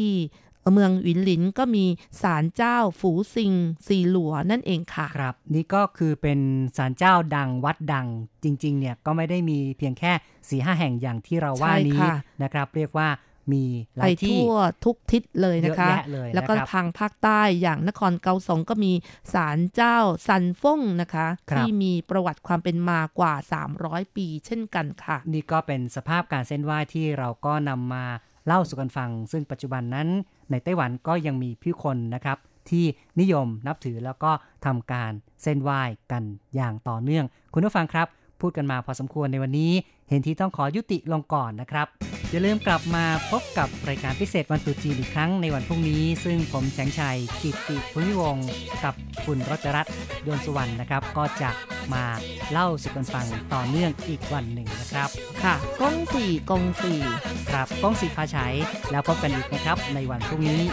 เมืองหวินหลินก็มีศาลเจ้าฝูซิงซีหลัวนั่นเองค่ะ ครับ นี่ก็คือเป็นศาลเจ้าดังวัดดังจริง ๆ เนี่ยก็ไม่ได้มีเพียงแค่สีห้าแห่งอย่างที่เราว่าใช่นี้ค่ะนะครับ เรียกว่ามีหไปลายที่ทั่วทุกทิศเลยนะคะเยอะแยะเลยนะครับแล้วก็ทางภาคใต้อย่างนครเกาสงก็มีศาลเจ้าซันฟ่งนะคะครับที่มีประวัติความเป็นมากว่า 300 ปีเช่นกันค่ะ นี่ก็เป็นสภาพการเส้นไหว้ที่เราก็นำมาเล่าสู่กันฟัง ซึ่งปัจจุบันนั้น ในไต้หวันก็ยังมีผู้คนนะครับ ที่นิยมนับถือแล้วก็ทำการเส้นไหว้กันอย่างต่อเนื่อง คุณผู้ฟังครับ พูดกันมาพอสมควรในวันนี้เห็นที่ต้องขอยุติลงก่อนนะครับ อย่าลืมกลับมาพบกับรายการพิเศษวันตุจีนอีกครั้งในวันพรุ่งนี้ ซึ่งผมแสงชัยกิตติภูมิวงศ์กับคุณรัชรัตน์ดวนสุวรรณนะครับ ก็จะมาเล่าสู่กันฟังต่อเนื่องอีกวันหนึ่งนะครับ ค่ะกงสี่กงสี่ครับก้องสีฟ้าใช้แล้วพบกันอีกนะครับในวันพรุ่งนี้。